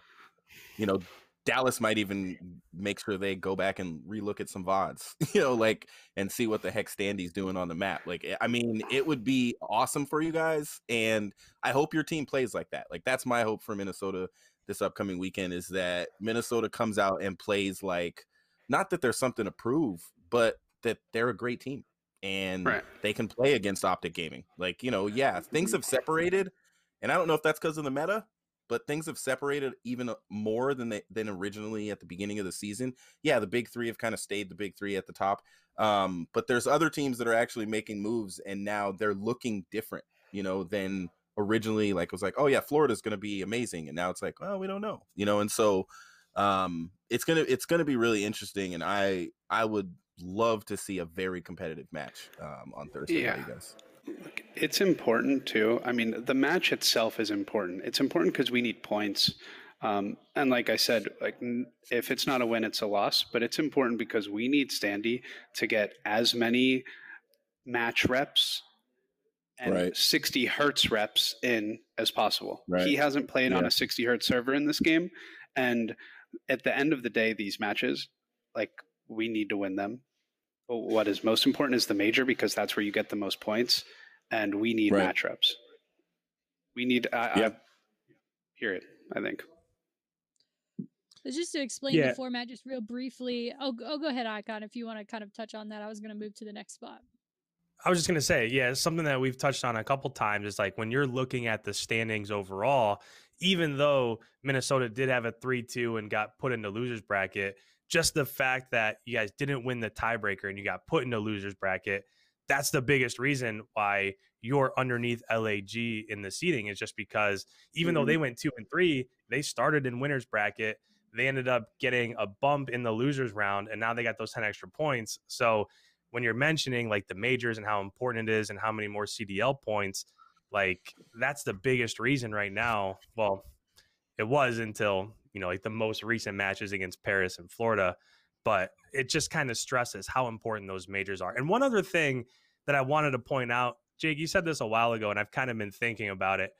you know, Dallas might even make sure they go back and relook at some VODs, *laughs* you know, like and see what the heck Standy's doing on the map. Like I mean, it would be awesome for you guys. And I hope your team plays like that. Like that's my hope for Minnesota this upcoming weekend is that Minnesota comes out and plays like not that there's something to prove, but that they're a great team and Right. they can play against Optic Gaming. Like, you know, yeah, things have separated, and I don't know if that's because of the meta, but things have separated even more than they than originally at the beginning of the season. Yeah, the big three have kind of stayed the big three at the top, um, but there's other teams that are actually making moves, and now they're looking different, you know, than originally. Like, it was like, oh yeah, Florida's going to be amazing, and now it's like, well, we don't know, you know, and so um it's gonna it's gonna be really interesting and i i would love to see a very competitive match um on thursday Yeah. yeah. you guys Look, It's important too. I mean, the match itself is important. It's important because we need points. Um, and like I said, like n- if it's not a win, it's a loss. But it's important because we need Standy to get as many match reps and Right. 60 hertz reps in as possible. Right. He hasn't played on a 60 hertz server in this game, and at the end of the day, these matches, like we need to win them. But what is most important is the major because that's where you get the most points, and we need Right. match reps. We need. I, Yeah. I hear it. I think. So just to explain Yeah. the format, just real briefly. Oh, oh, go ahead, IKON, if you want to kind of touch on that. I was going to move to the next spot. I was just gonna say, yeah, something that we've touched on a couple times is like when you're looking at the standings overall, even though Minnesota did have a three-two and got put into losers bracket, just the fact that you guys didn't win the tiebreaker and you got put into losers bracket, that's the biggest reason why you're underneath LAG in the seating is just because even mm-hmm. though they went two and three, they started in winners bracket. They ended up getting a bump in the losers round, and now they got those 10 extra points. So when you're mentioning like the majors and how important it is and how many more CDL points, like that's the biggest reason right now. Well, it was until, you know, like the most recent matches against Paris and Florida, but it just kind of stresses how important those majors are. And one other thing that I wanted to point out, Jake, you said this a while ago and I've kind of been thinking about it,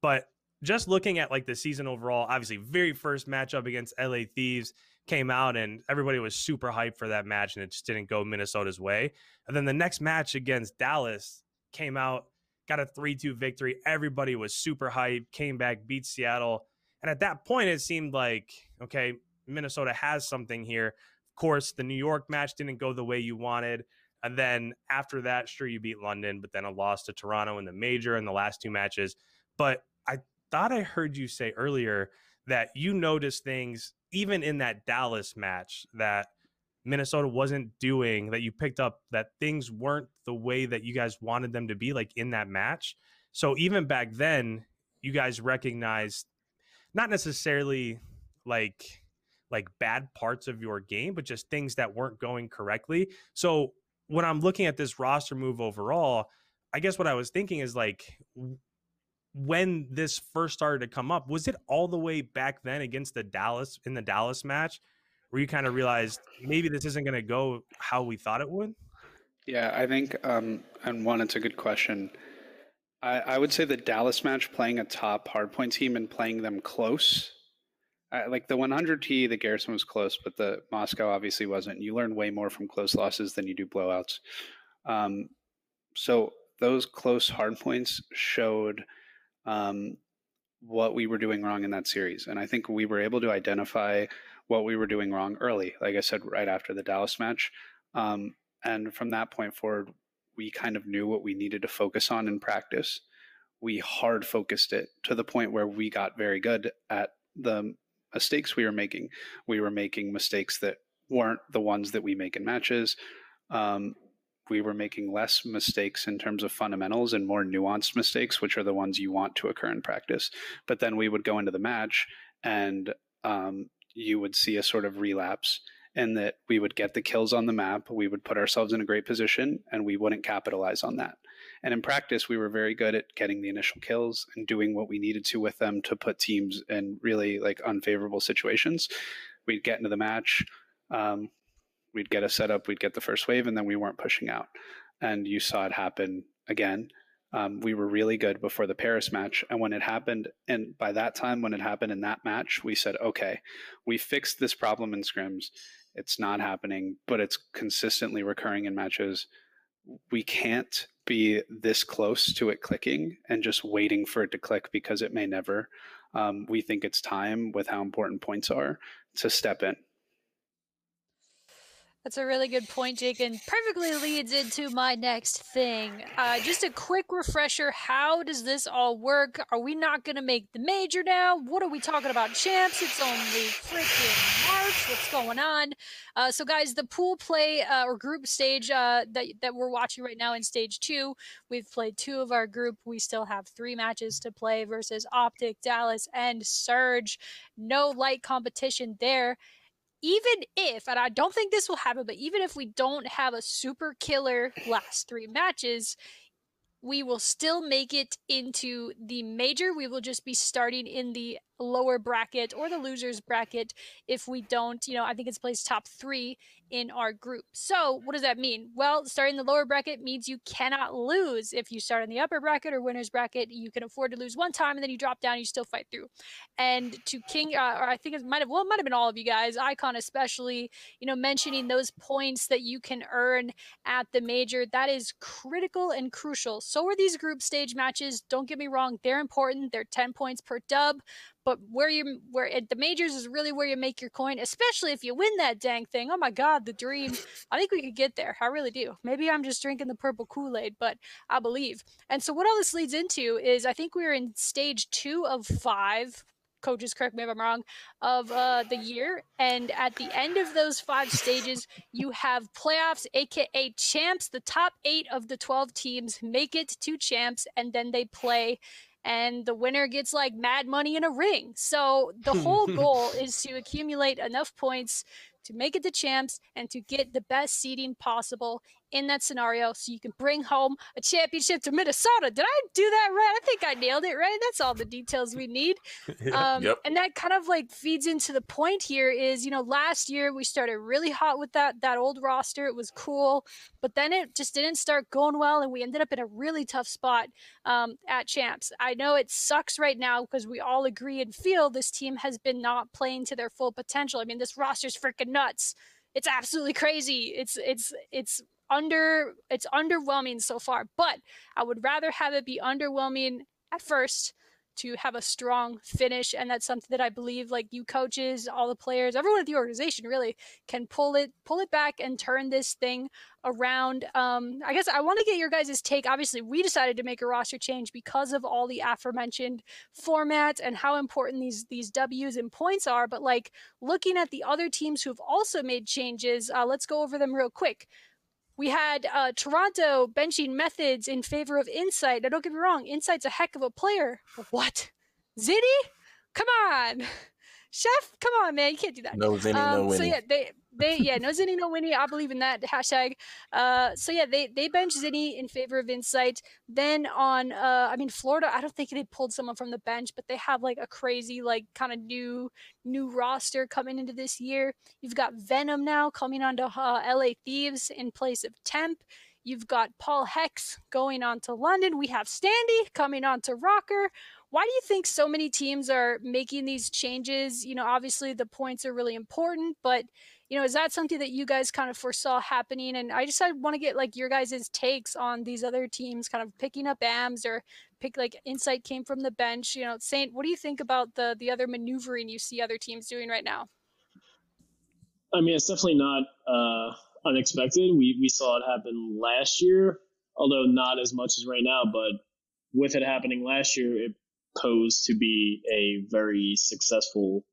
but just looking at like the season overall, obviously very first matchup against LA Thieves, came out and everybody was super hyped for that match and it just didn't go Minnesota's way. And then the next match against Dallas came out, got a 3 2 victory. Everybody was super hyped, came back, beat Seattle. And at that point, it seemed like, okay, Minnesota has something here. Of course, the New York match didn't go the way you wanted. And then after that, sure, you beat London, but then a loss to Toronto in the major in the last two matches. But I thought I heard you say earlier that you noticed things even in that Dallas match that Minnesota wasn't doing that you picked up that things weren't the way that you guys wanted them to be like in that match. So even back then, you guys recognized not necessarily like like bad parts of your game, but just things that weren't going correctly. So when I'm looking at this roster move overall, I guess what I was thinking is like when this first started to come up, was it all the way back then against the Dallas in the Dallas match where you kind of realized maybe this isn't going to go how we thought it would? Yeah, I think, um, and one, it's a good question. I, I would say the Dallas match playing a top hardpoint team and playing them close. I, like the 100T, the Garrison was close, but the Moscow obviously wasn't. You learn way more from close losses than you do blowouts. Um, so those close hardpoints showed – um, what we were doing wrong in that series. And I think we were able to identify what we were doing wrong early, like I said, right after the Dallas match. Um, and from that point forward, we kind of knew what we needed to focus on in practice. We hard focused it to the point where we got very good at the mistakes we were making. We were making mistakes that weren't the ones that we make in matches. Um, we were making less mistakes in terms of fundamentals and more nuanced mistakes, which are the ones you want to occur in practice. But then we would go into the match and um, you would see a sort of relapse and that we would get the kills on the map. We would put ourselves in a great position and we wouldn't capitalize on that. And in practice, we were very good at getting the initial kills and doing what we needed to with them to put teams in really like unfavorable situations. We'd get into the match. Um, we'd get a setup, we'd get the first wave, and then we weren't pushing out. And you saw it happen again. Um, we were really good before the Paris match. And when it happened, and by that time, when it happened in that match, we said, okay, we fixed this problem in scrims. It's not happening, but it's consistently recurring in matches. We can't be this close to it clicking and just waiting for it to click because it may never. Um, we think it's time with how important points are to step in that's a really good point, Jake, and perfectly leads into my next thing. Uh, just a quick refresher how does this all work? Are we not going to make the major now? What are we talking about, champs? It's only freaking March. What's going on? Uh, so, guys, the pool play uh, or group stage uh, that, that we're watching right now in stage two, we've played two of our group. We still have three matches to play versus Optic, Dallas, and Surge. No light competition there even if, and I don't think this will happen, but even if we don't have a super killer last three matches, we will still make it into the major. We will just be starting in the lower bracket or the losers bracket if we don't, you know, I think it's placed top three in our group. So, what does that mean? Well, starting the lower bracket means you cannot lose. If you start in the upper bracket or winners bracket, you can afford to lose one time and then you drop down, you still fight through. And to King, uh, or I think it might have, well, it might have been all of you guys, IKON especially, you know, mentioning those points that you can earn at the major. That is critical and crucial. So are these group stage matches. Don't get me wrong, they're important. They're 10 points per dub but where you where at the majors is really where you make your coin, especially if you win that dang thing. Oh my god, the dream! *laughs* I think we could get there. I really do. Maybe I'm just drinking the purple Kool Aid, but I believe. And so what all this leads into is I think we're in stage two of five coaches correct me if i'm wrong of uh, the year and at the end of those five stages you have playoffs aka champs the top eight of the 12 teams make it to champs and then they play and the winner gets like mad money in a ring. So the *laughs* whole goal is to accumulate enough points to make it to champs and to get the best seeding possible in that scenario so you can bring home a championship to Minnesota. Did I do that right? I think I nailed it right. That's all the details we need. *laughs* Um, yep. And that kind of like feeds into the point here is, you know, last year we started really hot with that that old roster. It was cool, but then it just didn't start going well, and we ended up in a really tough spot um, at champs. I know it sucks right now because we all agree and feel this team has been not playing to their full potential. I mean, this roster's freaking nuts it's absolutely crazy. It's it's it's under it's underwhelming so far, but I would rather have it be underwhelming at first to have a strong finish and that's something that I believe like you coaches, all the players, everyone at the organization really can pull it pull it back and turn this thing around. Um, I guess I want to get your guys' take. Obviously, we decided to make a roster change because of all the aforementioned formats and how important these these W's and points are. But like looking at the other teams who have also made changes, uh, let's go over them real quick. We had uh, Toronto benching Methodz in favor of Insight. Now, don't get me wrong, Insight's a heck of a player. What? Zitty? Come on. *laughs* Chef, come on, man. You can't do that. No Zinni, um, no Winnie. So, yeah, they, they yeah no Zinni no Winnie I believe in that hashtag uh so yeah they they bench Zinni in favor of Insight then on uh I mean Florida I don't think they pulled someone from the bench but they have like a crazy like kind of new new roster coming into this year you've got Venom now coming onto uh, LA Thieves in place of Temp You've got PaulEhx going on to London. We have Standy coming on to ROKKR. Why do you think so many teams are making these changes? You know, obviously the points are really important, but you know, is that something that you guys kind of foresaw happening? And I just I want to get like your guys' takes on these other teams kind of picking up AMs or pick like Insight came from the bench. You know, Saintt, what do you think about the the other maneuvering you see other teams doing right now? I mean, it's definitely not uh, unexpected. We we saw it happen last year, although not as much as right now. But with it happening last year, it posed to be a very successful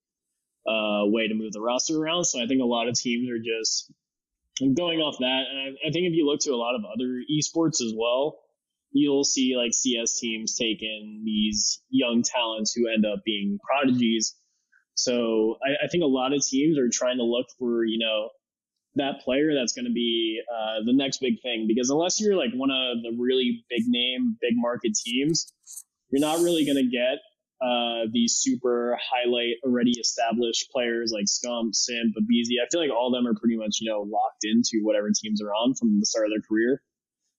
uh, way to move the roster around. So I think a lot of teams are just going off that. And I, I think if you look to a lot of other esports as well, you'll see like CS teams taking these young talents who end up being prodigies. So I, I think a lot of teams are trying to look for, you know, that player that's going to be uh, the next big thing. Because unless you're like one of the really big name, big market teams, you're not really going to get uh, these super highlight already established players like Scump, Simp, aBeZy. I feel like all of them are pretty much, you know, locked into whatever teams are on from the start of their career.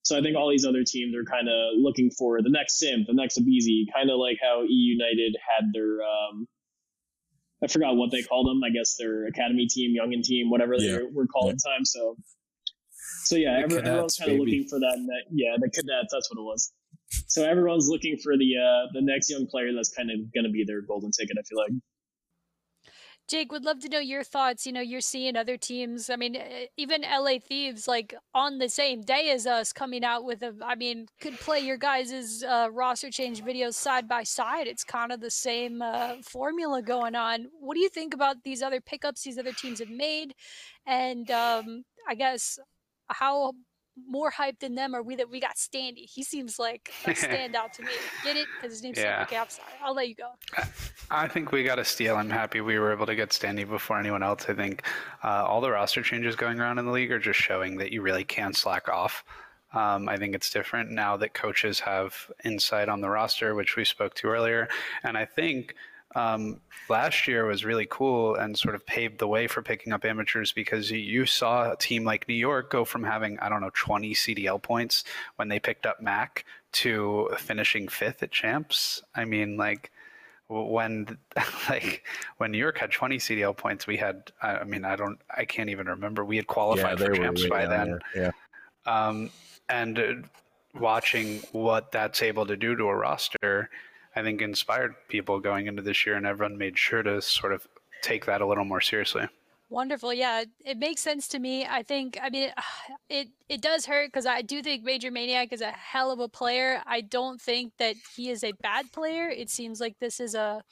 So I think all these other teams are kind of looking for the next Simp, the next aBeZy, kind of like how E United had their, um, I forgot what they called them. I guess their academy team, youngin team, whatever yeah. they were called yeah. at the time. So, so yeah, every, cadets, everyone's kind of looking for that. Yeah, the cadets. That's what it was. So everyone's looking for the uh, the next young player that's kind of going to be their golden ticket. I feel like. Jake, would love to know your thoughts. You know, you're seeing other teams. I mean, even LA Thieves, like on the same day as us, coming out with a. I mean, could play your guys' uh, roster change videos side by side. It's kind of the same uh, formula going on. What do you think about these other pickups these other teams have made? And um, I guess how more hyped than them are we that we got Standy. He seems like a *laughs* standout to me. Get it? Because his name's yeah. Okay, I'm sorry. I'll let you go. I think we got a steal. I'm happy we were able to get Standy before anyone else. I think uh, all the roster changes going around in the league are just showing that you really can slack off. Um, I think it's different now that coaches have insight on the roster, which we spoke to earlier. And I think um, last year was really cool and sort of paved the way for picking up amateurs because you saw a team like New York go from having, I don't know, 20 CDL points when they picked up Mack to finishing fifth at champs. I mean, like, when *laughs* like when New York had 20 CDL points, we had I mean I don't I can't even remember we had qualified yeah, for champs by then. Yeah. Um, and uh, watching what that's able to do to a roster I think inspired people going into this year, and everyone made sure to sort of take that a little more seriously. Wonderful. Yeah, it makes sense to me. I think. I mean, *sighs* it it does hurt because I do think MajorManiak is a hell of a player. I don't think that he is a bad player. It seems like this is a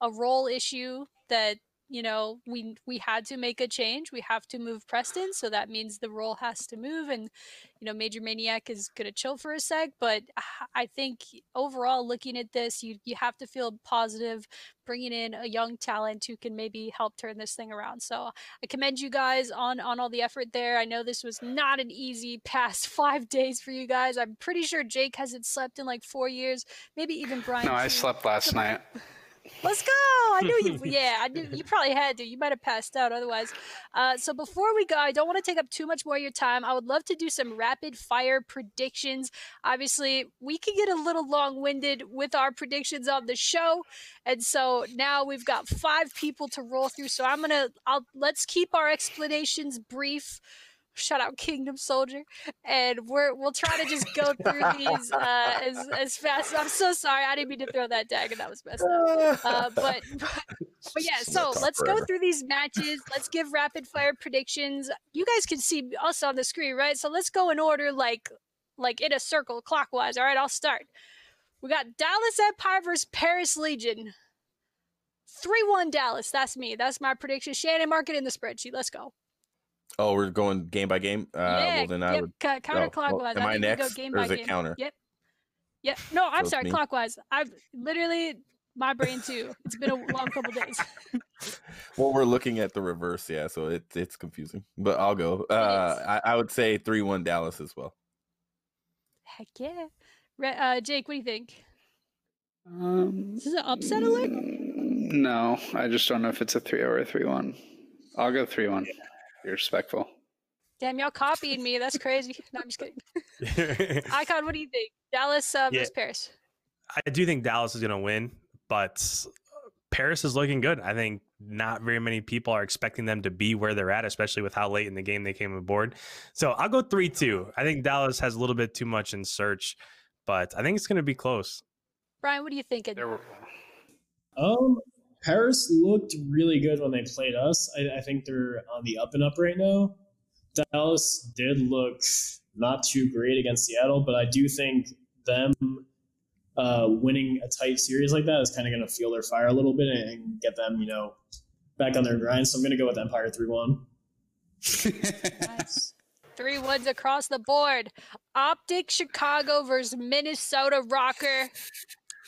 a role issue that you know we we had to make a change we have to move Priestahh so that means the role has to move and you know MajorManiak is going to chill for a sec but i think overall looking at this you you have to feel positive bringing in a young talent who can maybe help turn this thing around so i commend you guys on on all the effort there. I know this was not an easy past *laughs* five days for you guys. I'm pretty sure jake hasn't slept in like four years maybe even brian no i slept last night Let's go! I knew you. *laughs* Yeah, I knew you probably had to. You might have passed out otherwise. Uh, so before we go, I don't want to take up too much more of your time. I would love to do some rapid fire predictions. Obviously, we can get a little long winded with our predictions on the show, and so now we've got five people to roll through. So I'm gonna. I'll let's keep our explanations brief shout out Kingdom Soldier, and we're we'll try to just go through these uh, as as fast. I'm so sorry, I didn't mean to throw that dagger. that was messed up. Uh, *laughs* but, but but yeah, so let's go through these matches. Let's give rapid fire predictions. You guys can see us on the screen, right? So let's go in order, like like in a circle, clockwise. All right, I'll start. We got Dallas Empire versus Paris Legion. 3 1 Dallas. That's me. That's my prediction. Shannon, mark it in the spreadsheet. Let's go. Oh, we're going game by game. Uh, yeah, well then I yep, would ca- counterclockwise. Oh, well, am I, I next, go game or by is it game. counter? Yep. Yep. No, I'm So sorry. me. Clockwise. I've literally my *laughs* brain too. It's been a long couple days. *laughs* Well, we're looking at the reverse, yeah. So it's it's confusing, but I'll go. Uh, I, I would say three one Dallas as well. Heck yeah. Re- uh, Jake, what do you think? Um, Is this an upset alert? No, I just don't know if it's a 3 or a 3 1. I'll go 3 1. Be respectful. Damn, y'all copying me. That's crazy. *laughs* No, I'm just kidding. *laughs* *laughs* IKON, what do you think? Dallas uh, Yeah. versus Paris. I do think Dallas is going to win, but Paris is looking good. I think not very many people are expecting them to be where they're at, especially with how late in the game they came aboard. So I'll go 3 2. I think Dallas has a little bit too much in search, but I think it's going to be close. Brian, what are you thinking? There were, Um, Paris looked really good when they played us. I, I think they're on the up and up right now. Dallas did look not too great against Seattle, but I do think them uh, winning a tight series like that is kind of going to fuel their fire a little bit and get them, you know, back on their grind. So I'm going to go with Empire 3 1. Nice. Three ones across the board. Optic Chicago versus Minnesota ROKKR.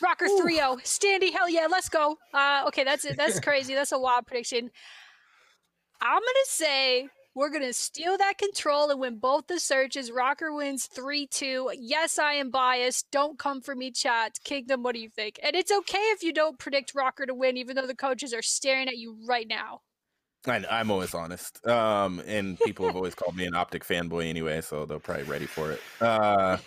ROKKR 3 0. Standy, hell yeah, let's go. Uh, okay, that's it. That's crazy. That's a wild prediction. I'm going to say we're going to steal that control and win both the searches. ROKKR wins 3 2. Yes, I am biased. Don't come for me, chat. Kingdom, what do you think? And it's okay if you don't predict ROKKR to win, even though the coaches are staring at you right now. I, I'm always honest, um, and people have always called me an optic fanboy anyway, so they're probably ready for it. Uh,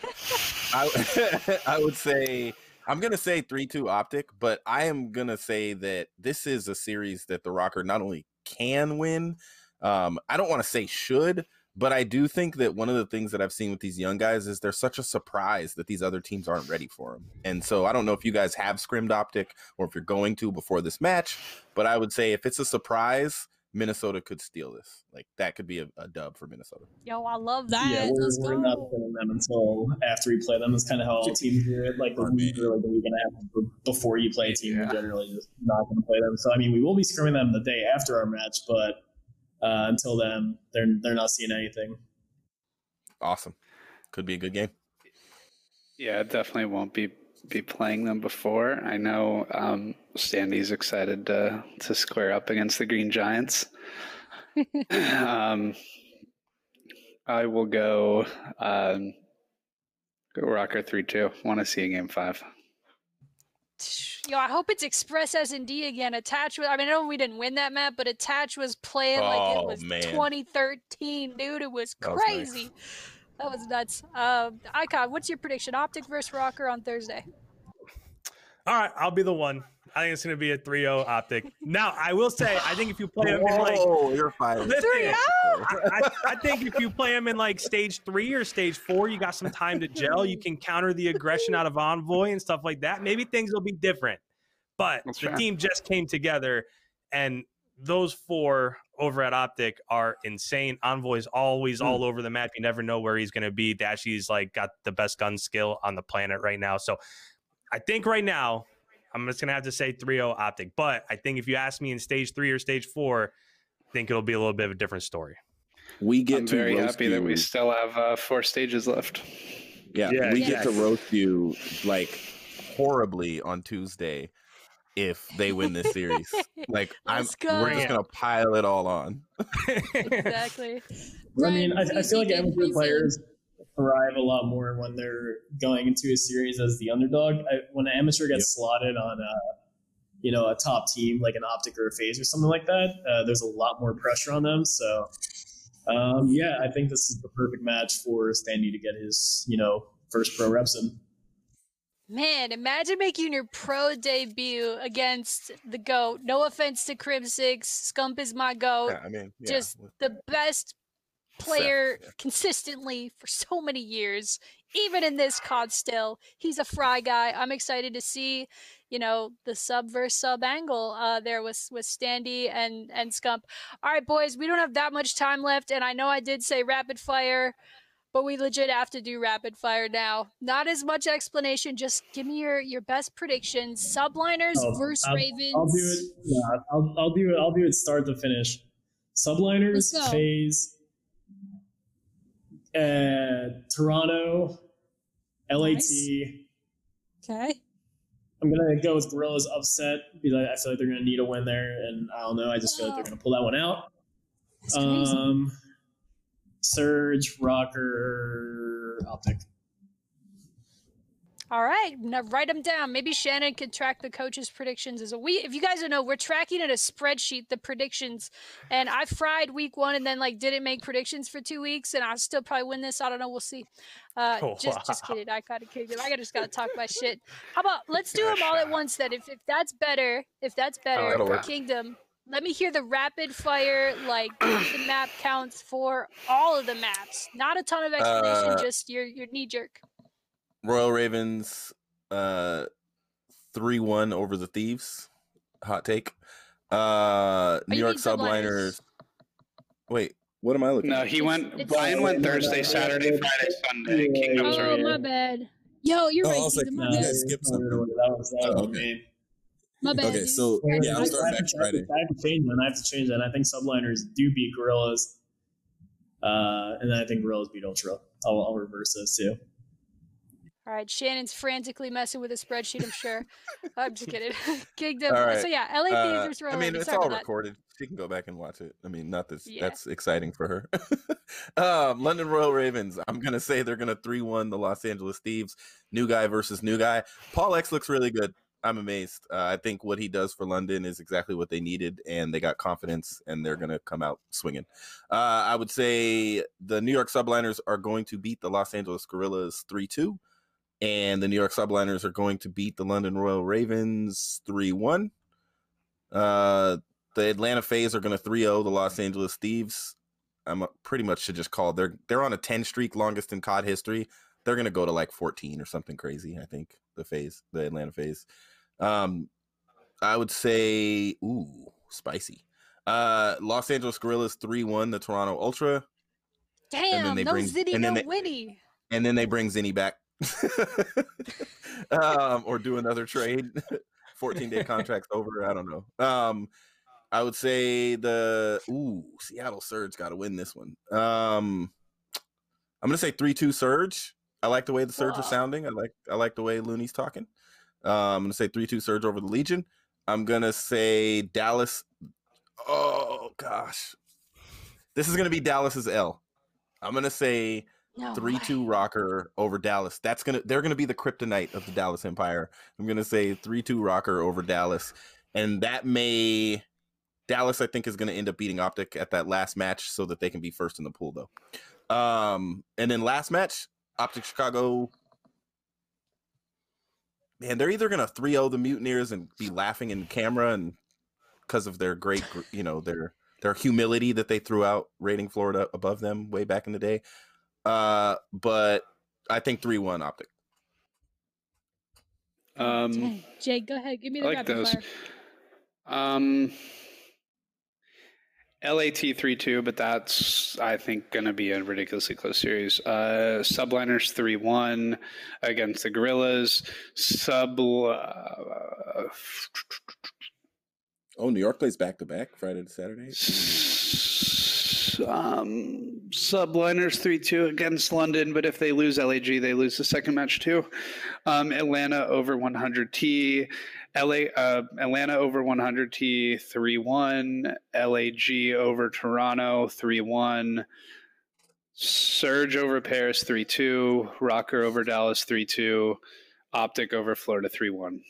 I, *laughs* I would say I'm gonna say three two optic, but I am gonna say that this is a series that the ROKKR not only can win, um, I don't want to say should, but I do think that one of the things that I've seen with these young guys is they're such a surprise that these other teams aren't ready for them. And so I don't know if you guys have scrimmed optic or if you're going to before this match, but I would say if it's a surprise, Minnesota could steal this. Like that could be a, a dub for Minnesota. Yo, I love that. yeah, we're, Let's we're go. not playing them until after we play them. That's kind of how all teams do it. Like the week or like the week and a half before you play a team, Yeah. you're generally just not going to play them. So I mean, we will be scrimming them the day after our match, but uh, until then, they're they're not seeing anything. Awesome. Could be a good game. yeah, it definitely won't be be playing them before. I know um, Standy's excited to to square up against the Green Giants. *laughs* um, I will go um, go ROKKR three two. Want to see a game five. Yo, I hope it's Express S and D again. Attach was, I mean, I know we didn't win that map, but Attach was playing like Oh, it was man. 2013, dude. It was crazy. was nice. Crazy. That was nuts. Um, IKON, what's your prediction? Optic versus ROKKR on Thursday. All right, I'll be the one. I think it's going to be a 3-0 optic. Now, I will say, I think if you play them in like Oh, you're fired. 3-0? I, I, I think if you play them in like stage three or stage four, you got some time to gel. You can counter the aggression out of Envoy and stuff like that. Maybe things will be different. But That's the fair. team just came together, and those four over at Optic are insane. Envoy's always Hmm. all over the map. You never know where he's going to be. Dashy's like got the best gun skill on the planet right now. So I think right now, I'm just going to have to say 3 0 Optic. But I think if you ask me in stage three or stage four, I think it'll be a little bit of a different story. We get I'm to very roast happy that we still have uh, four stages left. Yeah, Yeah, we Yes. get to roast you like horribly on Tuesday if they win this series. *laughs* Like I'm Let's go. we're just gonna pile it all on. exactly. I mean, I, I feel like amateur players thrive a lot more when they're going into a series as the underdog. I, when an amateur gets slotted on a, you know, a top team like an Optic or a FaZe or something like that, uh, there's a lot more pressure on them. So, um, yeah, I think this is the perfect match for Standy to get his, you know, first pro reps in. Man, imagine making your pro debut against the GOAT. No offense to Crimsix. Scump is my GOAT. Yeah, I mean, yeah. Just the best player yeah. consistently for so many years. Even in this COD still. He's a fry guy. I'm excited to see, you know, the sub versus sub angle uh there with with Standy and and Scump. All right, boys, we don't have that much time left, and I know I did say rapid fire. But we legit have to do rapid fire now. Not as much explanation. Just give me your, your best predictions. Subliners Oh, versus I'll- Ravens. I'll do it. Yeah, I'll, I'll do it. I'll do it start to finish. Subliners, FaZe, uh, Toronto, LAT. Nice. Okay. I'm gonna go with Gorillas upset because I, I feel like they're gonna need a win there, and I don't know. I just feel like they're gonna pull that one out. Um, Surge, ROKKR, Optic. All right, now write them down. Maybe Shannon could track the coaches' predictions as a we. If you guys don't know, we're tracking in a spreadsheet the predictions, and I fried week one and then like didn't make predictions for two weeks, and I still probably win this. I don't know. We'll see. Uh, Oh, *laughs* just just kidding. I gotta kick them. I just gotta talk my shit. How about let's do them all at once then? If if that's better, if that's better, that'll work. Kingdom. Let me hear the rapid fire like *clears throat* the map counts for all of the maps. Not a ton of explanation, Uh, just your your knee jerk. Royal Ravens uh 3-1 over the Thieves. Hot take. Uh New York mean subliners? Subliners. Wait, What am I looking No, at? he It's- went. it's- Brian went Thursday, Saturday, Friday, Sunday. Kingdoms Oh, are my bad. Yo, you're Oh, right. I was like, Keegan, my you guys skipped something. That was that Oh, was okay. Me. My bad. Okay, so yeah, I, I'm starting have back to, I, have Friday. I have to change that. I have to change that. I think subliners do beat gorillas, uh, and then I think gorillas beat ultra. I'll, I'll reverse those too. All right, Shannon's frantically messing with a spreadsheet. I'm sure. *laughs* I'm just kidding. *laughs* Kingdom. All right. So yeah, LA Uh, Thieves versus Royal I mean, it's all about that. recorded. She can go back and watch it. I mean, not that Yeah. that's exciting for her. *laughs* um, London Royal Ravens. I'm gonna say they're gonna three one the Los Angeles Thieves. New guy versus new guy. PaulEhx looks really good. I'm amazed. Uh, I think what he does for London is exactly what they needed, and they got confidence, and they're gonna come out swinging. Uh, I would say the New York Subliners are going to beat the Los Angeles Gorillas three two, and the New York Subliners are going to beat the London Royal Ravens three one. Uh, the Atlanta FaZe are going to 3-0 the Los Angeles Thieves. I'm pretty much should just call they're they're on a 10 streak, longest in COD history. They're going to go to like 14 or something crazy. I think the FaZe, the Atlanta FaZe. Um, I would say, ooh, spicy. Uh, Los Angeles Gorillas 3-1 the Toronto Ultra, Damn, they no bring- Zitty, and no then they- Winnie. and then they bring Zinni back, *laughs* um, or do another trade. *laughs* 14 day contracts over. I don't know. Um, I would say the ooh Seattle Surge got to win this one. Um, I'm gonna say three two Surge. I like the way the Surge Wow. are sounding. I like I like the way Looney's talking. Um, I'm gonna say three two Surge over the Legion. I'm gonna say Dallas. Oh gosh, this is gonna be Dallas's L. I'm gonna say No three way. two ROKKR over Dallas. That's gonna they're gonna be the kryptonite of the Dallas Empire. I'm gonna say three two ROKKR over Dallas, and that may Dallas I think is gonna end up beating Optic at that last match so that they can be first in the pool though. Um, and then last match Optic Chicago. Man, they're either gonna 3-0 the Mutineers and be laughing in camera and because of their great, you know, their their humility that they threw out rating Florida above them way back in the day. Uh, but I think 3-1 optic. Um, Jake, go ahead. Give me the I like rapid those. fire. Um, LAT 3 2, but that's, I think, going to be a ridiculously close series. Uh, Subliners 3 1 against the Gorillas. Sub. Uh, Oh, New York plays back to back Friday to Saturday. um, Subliners 3 2 against London, but if they lose LAG, they lose the second match too. Um, Atlanta over 100T. LA, uh, Atlanta over 100T 3 1. LAG over Toronto 3 1. Surge over Paris 3 2. ROKKR over Dallas 3 2. Optic over Florida 3 1.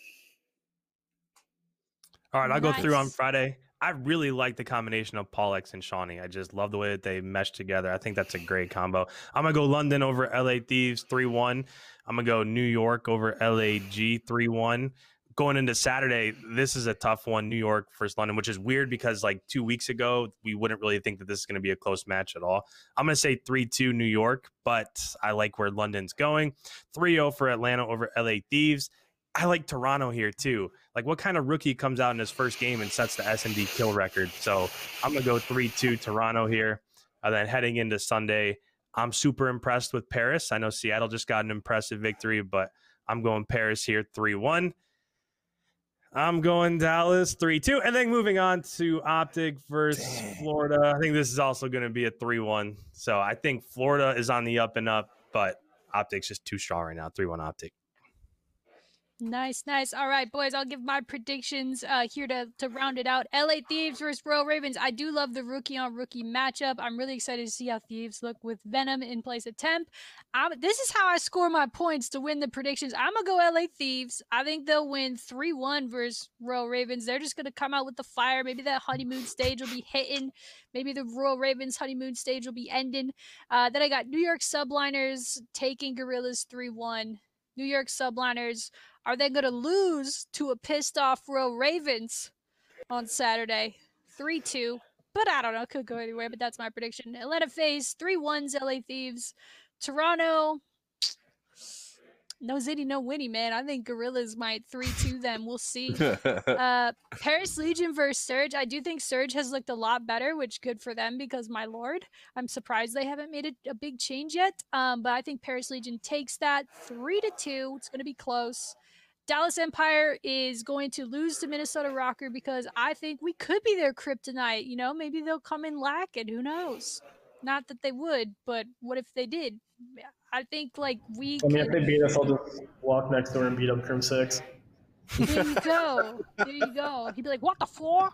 All right, I'll go through on Friday. I really like the combination of PaulEhx and Seany. I just love the way that they mesh together. I think that's a great combo. I'm gonna go London over LA Thieves 3-1. I'm gonna go New York over LAG 3-1. Going into Saturday, this is a tough one, New York versus London, which is weird because like two weeks ago, we wouldn't really think that this is gonna be a close match at all. I'm gonna say 3-2 New York, but I like where London's going. 3-0 for Atlanta over LA Thieves. I like Toronto here too. Like, what kind of rookie comes out in his first game and sets the S and D kill record? So I'm gonna go three two Toronto here. And then heading into Sunday, I'm super impressed with Paris. I know Seattle just got an impressive victory, but I'm going Paris here three one. I'm going Dallas three two, and then moving on to Optic versus Dang. Florida. I think this is also going to be a three one. So I think Florida is on the up and up, but Optic's just too strong right now. Three one Optic. Nice, nice. All right, boys, I'll give my predictions uh, here to, to round it out. LA Thieves versus Royal Ravens. I do love the rookie on rookie matchup. I'm really excited to see how Thieves look with Venom in place of Temp. I'm, this is how I score my points to win the predictions. I'm going to go LA Thieves. I think they'll win 3 1 versus Royal Ravens. They're just going to come out with the fire. Maybe that honeymoon stage will be hitting. Maybe the Royal Ravens honeymoon stage will be ending. Uh, then I got New York Subliners taking Gorillas 3 1. New York Subliners are they going to lose to a pissed off Royal Ravens on Saturday? 3 2. But I don't know. Could go anywhere, but that's my prediction. Atlanta FaZe, 3 1s, LA Thieves. Toronto, no Zitty, no Winnie, man. I think Gorillas might 3 2 *laughs* them. We'll see. *laughs* Uh, Paris Legion versus Surge. I do think Surge has looked a lot better, which good for them because my lord, I'm surprised they haven't made a, a big change yet. Um, but I think Paris Legion takes that three to two. It's going to be close. Dallas Empire is going to lose to Minnesota ROKKR because I think we could be their kryptonite. You know, maybe they'll come in lacking. Who knows? Not that they would, but what if they did? I think like we. I mean, if they beat us, I'll just walk next door and beat up Crimsix. There you go. *laughs* There you go. He'd be like, "What the floor?"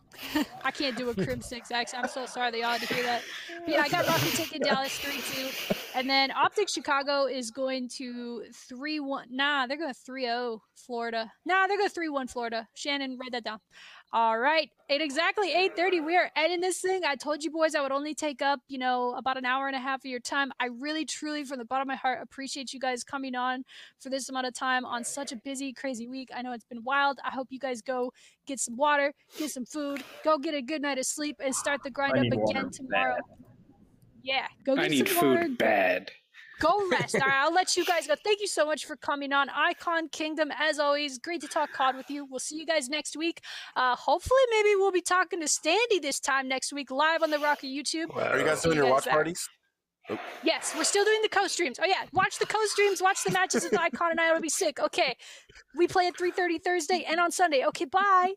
I can't do a Crimsix accent. I'm so sorry they all had to hear that. But yeah, I got Rocky taking Dallas three two, and then Optic Chicago is going to three one. Nah, they're going three zero Florida. Nah, they're going three one Florida. Shannon, write that down. All right, at exactly eight thirty, we are ending this thing. I told you boys I would only take up, you know, about an hour and a half of your time. I really, truly, from the bottom of my heart, appreciate you guys coming on for this amount of time on such a busy, crazy week. I know it's been wild. I hope you guys go get some water, get some food, go get a good night of sleep, and start the grind up again water tomorrow. Yeah, go get I need some food water. bad. Go *laughs* rest. All right, I'll let you guys go. Thank you so much for coming on IKON Kingdom. As always, great to talk COD with you. We'll see you guys next week. Uh, hopefully, maybe we'll be talking to Standy this time next week live on the ROKKR YouTube. Are you guys See doing you your guys watch there. parties? Yes, we're still doing the co-streams. Oh yeah, watch the co-streams. Watch the matches with IKON and I. It'll be sick. Okay, we play at 3:30 Thursday and on Sunday. Okay, bye.